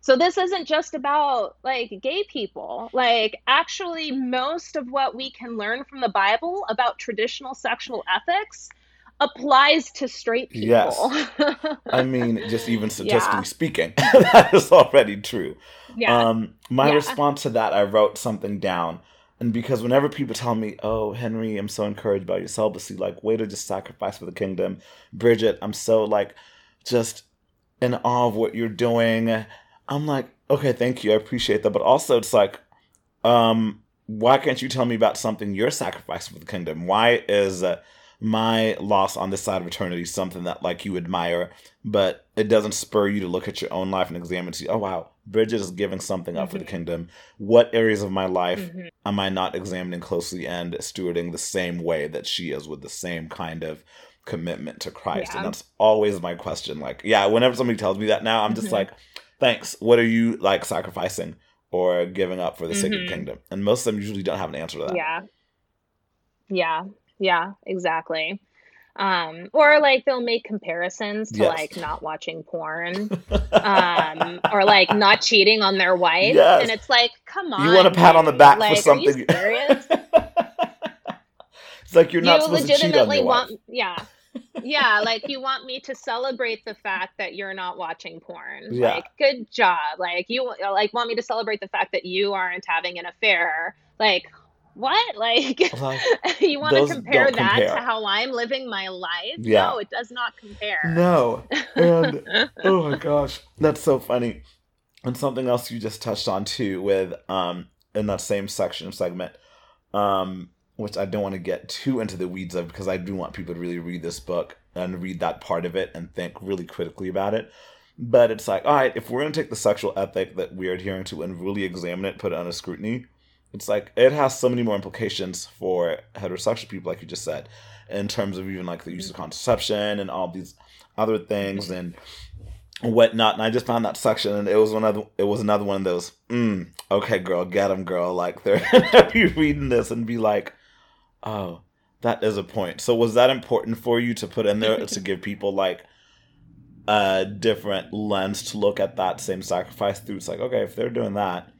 Speaker 3: so this isn't just about like gay people. Like, actually, most of what we can learn from the Bible about traditional sexual ethics applies to straight people. Yes.
Speaker 2: I mean, just even statistically
Speaker 3: Yeah.
Speaker 2: speaking, that is already true.
Speaker 3: yeah.
Speaker 2: Um, my
Speaker 3: Yeah.
Speaker 2: response to that, I wrote something down. And because whenever people tell me, oh, Henry, I'm so encouraged by your celibacy, like, way to just sacrifice for the kingdom. Bridget, I'm so, like, just in awe of what you're doing. I'm like, okay, thank you. I appreciate that. But also, it's like, um, why can't you tell me about something you're sacrificing for the kingdom? Why is uh, my loss on this side of eternity is something that, like, you admire, but it doesn't spur you to look at your own life and examine and see, oh, wow, Bridget is giving something up for the
Speaker 3: Mhm.
Speaker 2: kingdom. What areas of my life
Speaker 3: Mhm.
Speaker 2: am I not examining closely and stewarding the same way that she is with the same kind of commitment to Christ?
Speaker 3: Yeah.
Speaker 2: And that's always my question. Like, yeah, whenever somebody tells me that now, I'm just
Speaker 3: Mhm.
Speaker 2: like, thanks. What are you like sacrificing or giving up for the sake of the
Speaker 3: Mhm.
Speaker 2: kingdom? And most of them usually don't have an answer to that.
Speaker 3: Yeah. Yeah. Yeah, exactly. Um, or like they'll make comparisons to
Speaker 2: Yes.
Speaker 3: like not watching porn, um, or like not cheating on their wife.
Speaker 2: Yes.
Speaker 3: And it's like, come on.
Speaker 2: you want a pat on the back
Speaker 3: like,
Speaker 2: for something.
Speaker 3: serious?
Speaker 2: it's like you're not
Speaker 3: you
Speaker 2: supposed to cheat on
Speaker 3: legitimately
Speaker 2: your
Speaker 3: want
Speaker 2: wife.
Speaker 3: yeah. Yeah, like you want me to celebrate the fact that you're not watching porn.
Speaker 2: Yeah.
Speaker 3: Like, good job. Like you like want me to celebrate the fact that you aren't having an affair. Like, what? Like
Speaker 2: Like,
Speaker 3: you want to compare that
Speaker 2: compare.
Speaker 3: to how I'm living my life?
Speaker 2: Yeah.
Speaker 3: No, it does not compare.
Speaker 2: no. And oh my gosh, that's so funny. And something else you just touched on too, with um in that same section segment, um, which I don't want to get too into the weeds of because I do want people to really read this book and read that part of it and think really critically about it. But it's like, all right, if we're gonna take the sexual ethic that we're adhering to and really examine it, put it under scrutiny, it's like it has so many more implications for heterosexual people, like you just said, in terms of even like the use of contraception and all these other things and whatnot. And I just found that section, and it was the, it was another one of those. Mm, okay, girl, get them, girl. Like they're be reading this and be like, oh, That is a point. So was that important for you to put in there to give people like a different lens to look at that same sacrifice through? It's like, okay, if they're doing that,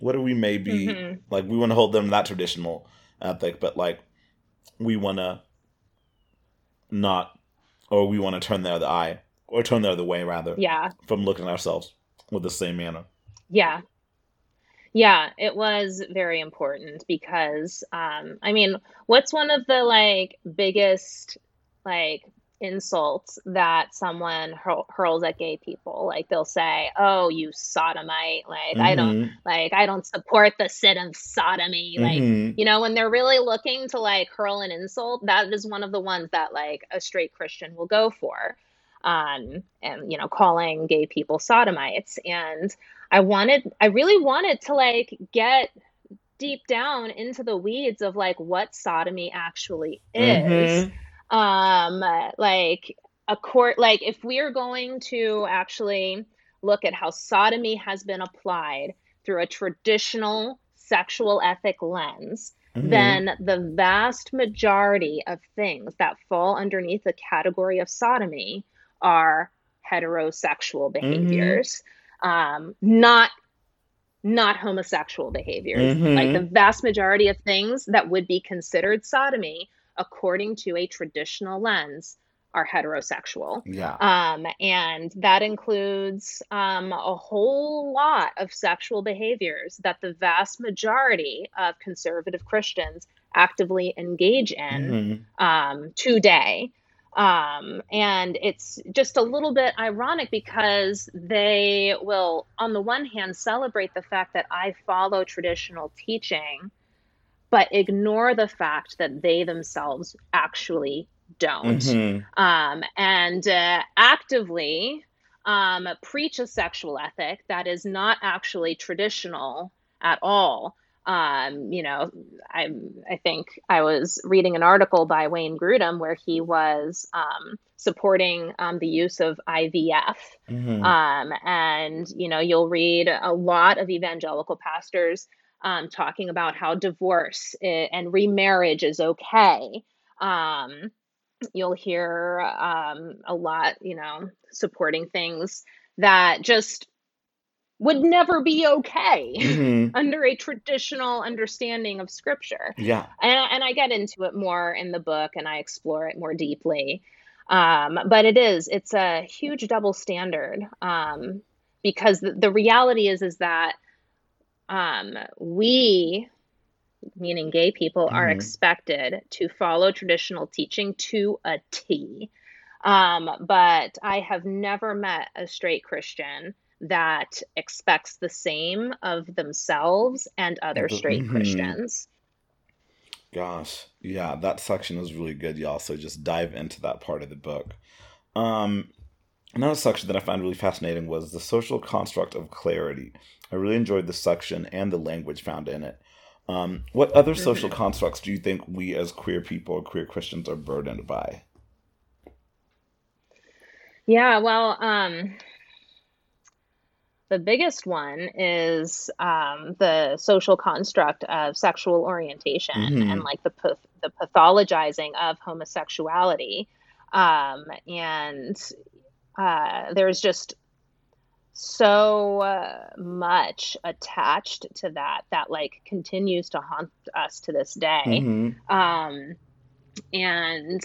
Speaker 2: what do we maybe mm-hmm. like we want to hold them that traditional ethic, but like we want to not or we want to turn the other eye or turn the other way rather.
Speaker 3: Yeah.
Speaker 2: From looking at ourselves with the same manner.
Speaker 3: Yeah. Yeah, it was very important because um I mean, what's one of the like biggest like insults that someone hurl, hurls at gay people like they'll say oh you sodomite like mm-hmm. i don't mm-hmm. like i don't support the sin of sodomy mm-hmm. like you know when they're really looking to like hurl an insult that is one of the ones that like a straight christian will go for um and you know calling gay people sodomites and i wanted i really wanted to like get deep down into the weeds of like what sodomy actually is mm-hmm um like a court like if we are going to actually look at how sodomy has been applied through a traditional sexual ethic lens mm-hmm. then the vast majority of things that fall underneath the category of sodomy are heterosexual mm-hmm. behaviors mm-hmm. um not not homosexual behaviors mm-hmm. like the vast majority of things that would be considered sodomy according to a traditional lens, are heterosexual.
Speaker 2: Yeah.
Speaker 3: Um, and that includes um, a whole lot of sexual behaviors that the vast majority of conservative Christians actively engage in mm-hmm. um, today. Um, and it's just a little bit ironic because they will, on the one hand, celebrate the fact that I follow traditional teaching but ignore the fact that they themselves actually don't. Mm-hmm. Um, and uh, actively um, preach a sexual ethic that is not actually traditional at all. Um, you know, I I think I was reading an article by Wayne Grudem where he was um, supporting um, the use of IVF, mm-hmm. um, and you know, you'll read a lot of evangelical pastors um, talking about how divorce and remarriage is okay. Um, you'll hear um, a lot, you know, supporting things that just would never be okay mm-hmm. under a traditional understanding of scripture.
Speaker 2: Yeah.
Speaker 3: And, and I get into it more in the book and I explore it more deeply. Um, but it is, it's a huge double standard um, because the, the reality is, is that um, we, meaning gay people, mm-hmm. are expected to follow traditional teaching to a T. Um, but I have never met a straight Christian that expects the same of themselves and other straight mm-hmm. Christians.
Speaker 2: Gosh, yeah, that section is really good, y'all. So just dive into that part of the book. Um, another section that I found really fascinating was the social construct of clarity. I really enjoyed the section and the language found in it. Um, what other mm-hmm. social constructs do you think we as queer people or queer Christians are burdened by?
Speaker 3: Yeah, well, um, the biggest one is um, the social construct of sexual orientation mm-hmm. and like the the pathologizing of homosexuality, um, and uh, there's just so uh, much attached to that that like continues to haunt us to this day mm-hmm. um, and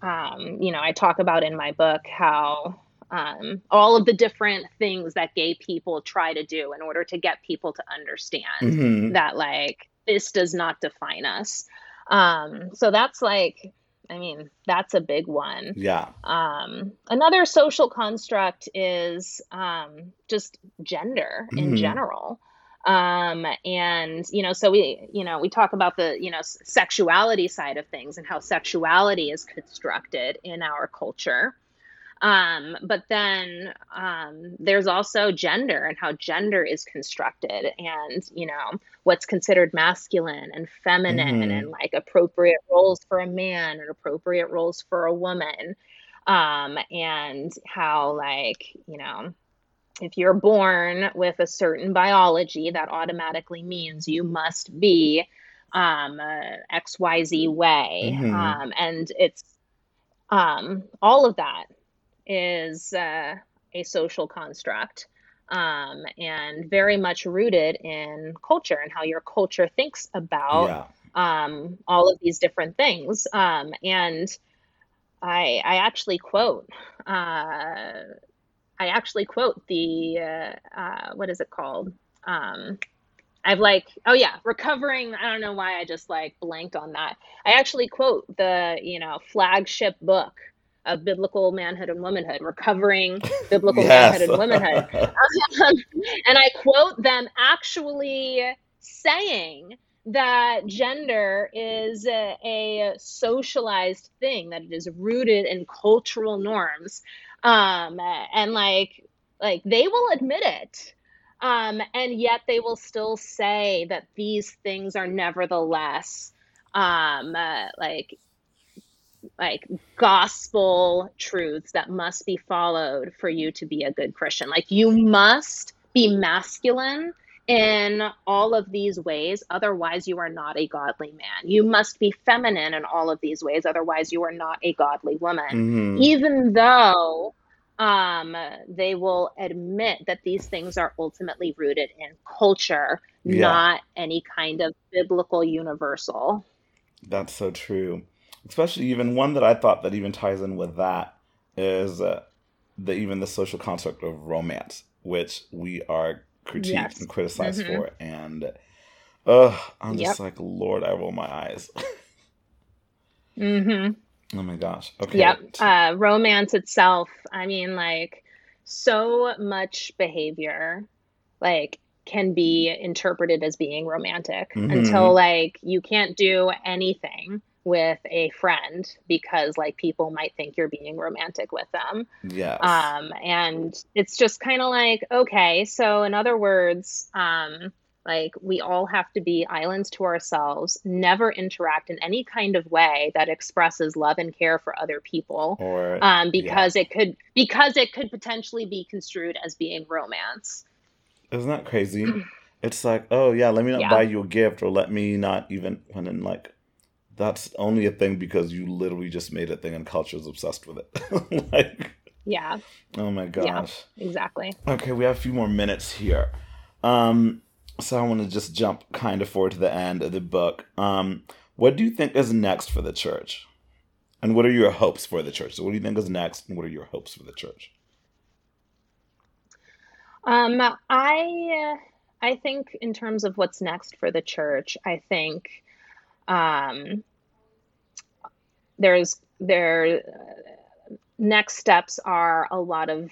Speaker 3: um, you know i talk about in my book how um, all of the different things that gay people try to do in order to get people to understand mm-hmm. that like this does not define us um, so that's like I mean, that's a big one.
Speaker 2: Yeah.
Speaker 3: Um, another social construct is um, just gender in mm-hmm. general. Um, and you know, so we, you know, we talk about the, you know, sexuality side of things and how sexuality is constructed in our culture. Um, but then um, there's also gender and how gender is constructed, and you know what's considered masculine and feminine, mm-hmm. and like appropriate roles for a man and appropriate roles for a woman, um, and how like you know if you're born with a certain biology, that automatically means you must be um, uh, XYZ way.
Speaker 2: Mhm.
Speaker 3: Um, and it's um, all of that is uh, a social construct um, and very much rooted in culture and how your culture thinks about
Speaker 2: Yeah.
Speaker 3: um, all of these different things. Um, and I, I actually quote, uh, I actually quote the, uh, uh, what is it called? Um, I've like, oh yeah, recovering. I don't know why I just like blanked on that. I actually quote the, you know, flagship book of biblical manhood and womanhood, recovering biblical
Speaker 2: Yes.
Speaker 3: manhood and womanhood. Um, and I quote them actually saying that gender is a, a socialized thing, that it is rooted in cultural norms. Um, and like, like they will admit it. Um, and yet they will still say that these things are nevertheless um, uh, like like gospel truths that must be followed for you to be a good Christian. Like you must be masculine in all of these ways, otherwise, you are not a godly man. You must be feminine in all of these ways, otherwise, you are not a godly woman.
Speaker 2: Mhm.
Speaker 3: Even though um, they will admit that these things are ultimately rooted in culture,
Speaker 2: Yeah.
Speaker 3: not any kind of biblical universal.
Speaker 2: That's so true. Especially even one that I thought that even ties in with that is uh, the even the social construct of romance, which we are critiqued
Speaker 3: Yes.
Speaker 2: and criticized
Speaker 3: Mhm.
Speaker 2: for, and uh, I'm just like, Lord, I roll my eyes.
Speaker 3: mm-hmm.
Speaker 2: oh my gosh. Okay.
Speaker 3: Yep. Uh, romance itself, I mean, like, so much behavior, like, can be interpreted as being romantic
Speaker 2: Mhm.
Speaker 3: until, like, you can't do anything with a friend because, like, people might think you're being romantic with them.
Speaker 2: yes.
Speaker 3: Um, and it's just kind of like, okay, so in other words, um, like we all have to be islands to ourselves, never interact in any kind of way that expresses love and care for other people.
Speaker 2: or
Speaker 3: Um, because it could because it could potentially be construed as being romance.
Speaker 2: isn't that crazy? It's like, oh yeah, let me not
Speaker 3: Yeah.
Speaker 2: buy you a gift, or let me not even when in like. That's only a thing because you literally just made a thing and culture's obsessed with it. like,
Speaker 3: Yeah,
Speaker 2: oh my gosh.
Speaker 3: Yeah, exactly.
Speaker 2: Okay, we have a few more minutes here. Um, so I want to just jump kind of forward to the end of the book. Um, what do you think is next for the church? And what are your hopes for the church? So, what do you think is next, and what are your hopes for the church?
Speaker 3: Um, I I think in terms of what's next for the church, I think um, there's there next steps are a lot of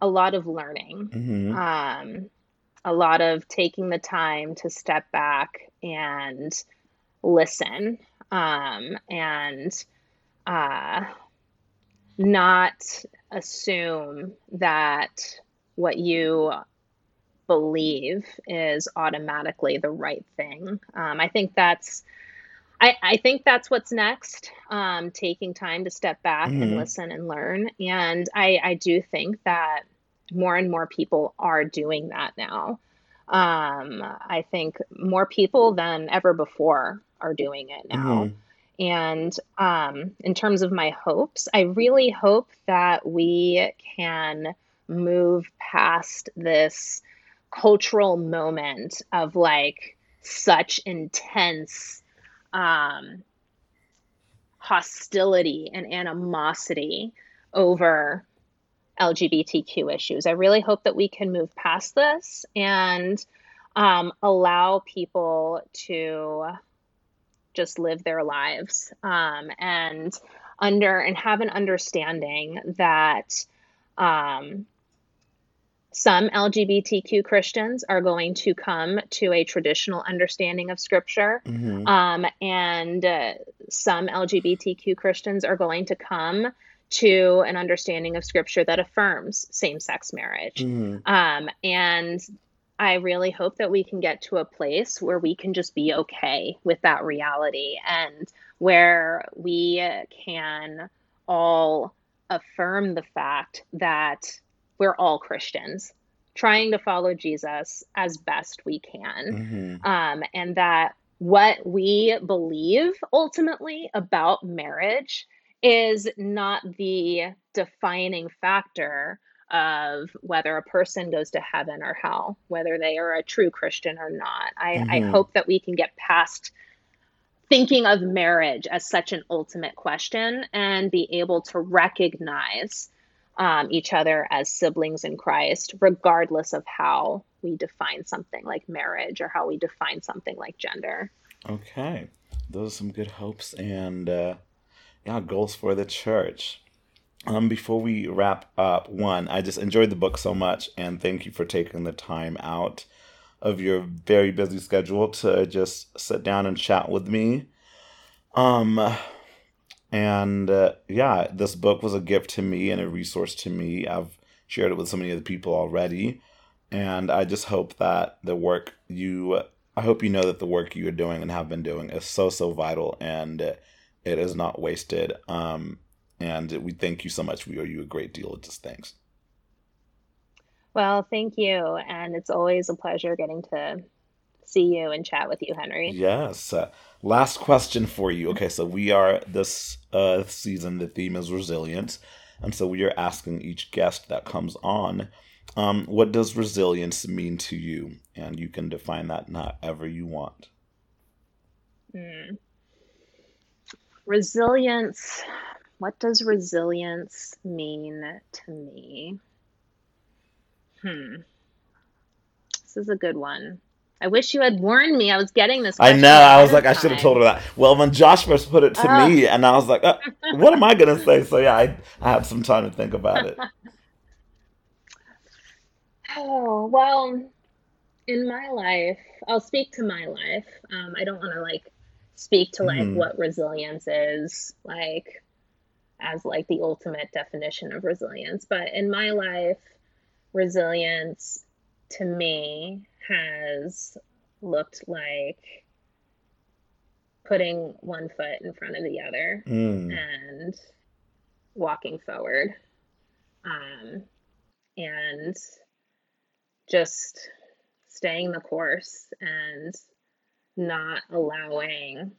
Speaker 3: a lot of learning,
Speaker 2: Mm-hmm.
Speaker 3: um, a lot of taking the time to step back and listen, um, and uh, not assume that what you believe is automatically the right thing. Um, I think that's I, I think that's what's next. Um, taking time to step back
Speaker 2: Mhm.
Speaker 3: and listen and learn. And I, I do think that more and more people are doing that now. Um, I think more people than ever before are doing it now.
Speaker 2: Mhm.
Speaker 3: And um, in terms of my hopes, I really hope that we can move past this cultural moment of like such intense um, hostility and animosity over LGBTQ issues. I really hope that we can move past this and um, allow people to just live their lives um, and under and have an understanding that um, some LGBTQ Christians are going to come to a traditional understanding of Scripture,
Speaker 2: Mhm.
Speaker 3: um, and uh, some LGBTQ Christians are going to come to an understanding of Scripture that affirms same sex marriage.
Speaker 2: Mhm.
Speaker 3: Um, and I really hope that we can get to a place where we can just be okay with that reality and where we can all affirm the fact that we're all Christians trying to follow Jesus as best we can.
Speaker 2: Mhm.
Speaker 3: Um, and that what we believe ultimately about marriage is not the defining factor of whether a person goes to heaven or hell, whether they are a true Christian or not. I, mm-hmm. I hope that we can get past thinking of marriage as such an ultimate question and be able to recognize um, each other as siblings in Christ, regardless of how we define something like marriage or how we define something like gender.
Speaker 2: Okay, those are some good hopes and uh, yeah, goals for the church. Um, before we wrap up, one, I just enjoyed the book so much, and thank you for taking the time out of your very busy schedule to just sit down and chat with me. Um, and uh, yeah, this book was a gift to me and a resource to me. I've shared it with so many other people already, and I just hope that the work you, I hope you know that the work you are doing and have been doing is so so vital, and it is not wasted. Um, and we thank you so much. We owe you a great deal of just thanks.
Speaker 3: Well, thank you. And it's always a pleasure getting to see you and chat with you, Henry.
Speaker 2: Yes. Uh, last question for you. Okay, so we are this uh, season, the theme is resilience. And so we are asking each guest that comes on, um, what does resilience mean to you? And you can define that however you want.
Speaker 3: Mm. Resilience. What does resilience mean to me? Hmm. This is a good one. I wish you had warned me. I was getting this.
Speaker 2: I know. I was like, I should have told her that. Well, when Josh first put it to uh, me, and I was like, uh, what am I going to say? So, yeah, I, I have some time to think about it.
Speaker 3: oh, well, in my life, I'll speak to my life. Um, I don't want to like speak to like mm. what resilience is like as like the ultimate definition of resilience. But in my life, resilience to me has looked like putting one foot in front of the other mm. and walking forward um, and just staying the course and not allowing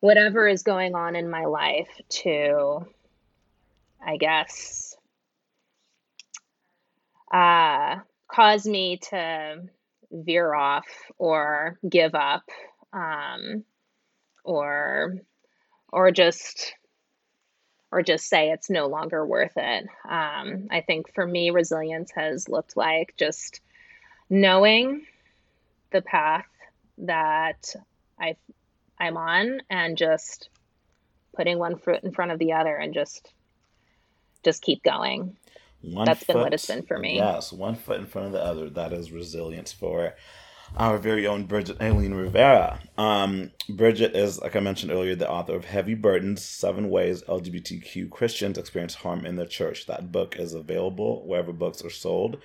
Speaker 3: whatever is going on in my life to i guess uh, cause me to veer off or give up um, or or just or just say it's no longer worth it. Um, I think for me, resilience has looked like just knowing the path that I I'm on and just putting one foot in front of the other and just just keep going. One That's foot, been what it's been for me.
Speaker 2: Yes, one foot in front of the other. That is resilience for our very own Bridget Eileen Rivera. Um, Bridget is, like I mentioned earlier, the author of Heavy Burdens Seven Ways LGBTQ Christians Experience Harm in the Church. That book is available wherever books are sold,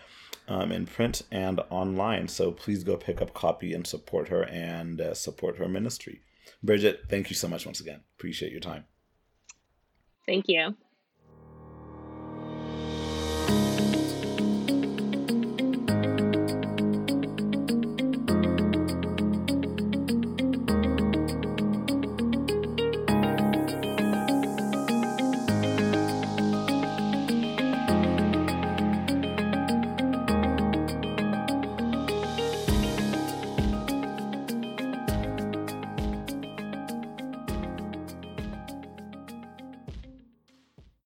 Speaker 2: um, in print and online. So please go pick up copy and support her and uh, support her ministry. Bridget, thank you so much once again. Appreciate your time.
Speaker 3: Thank you.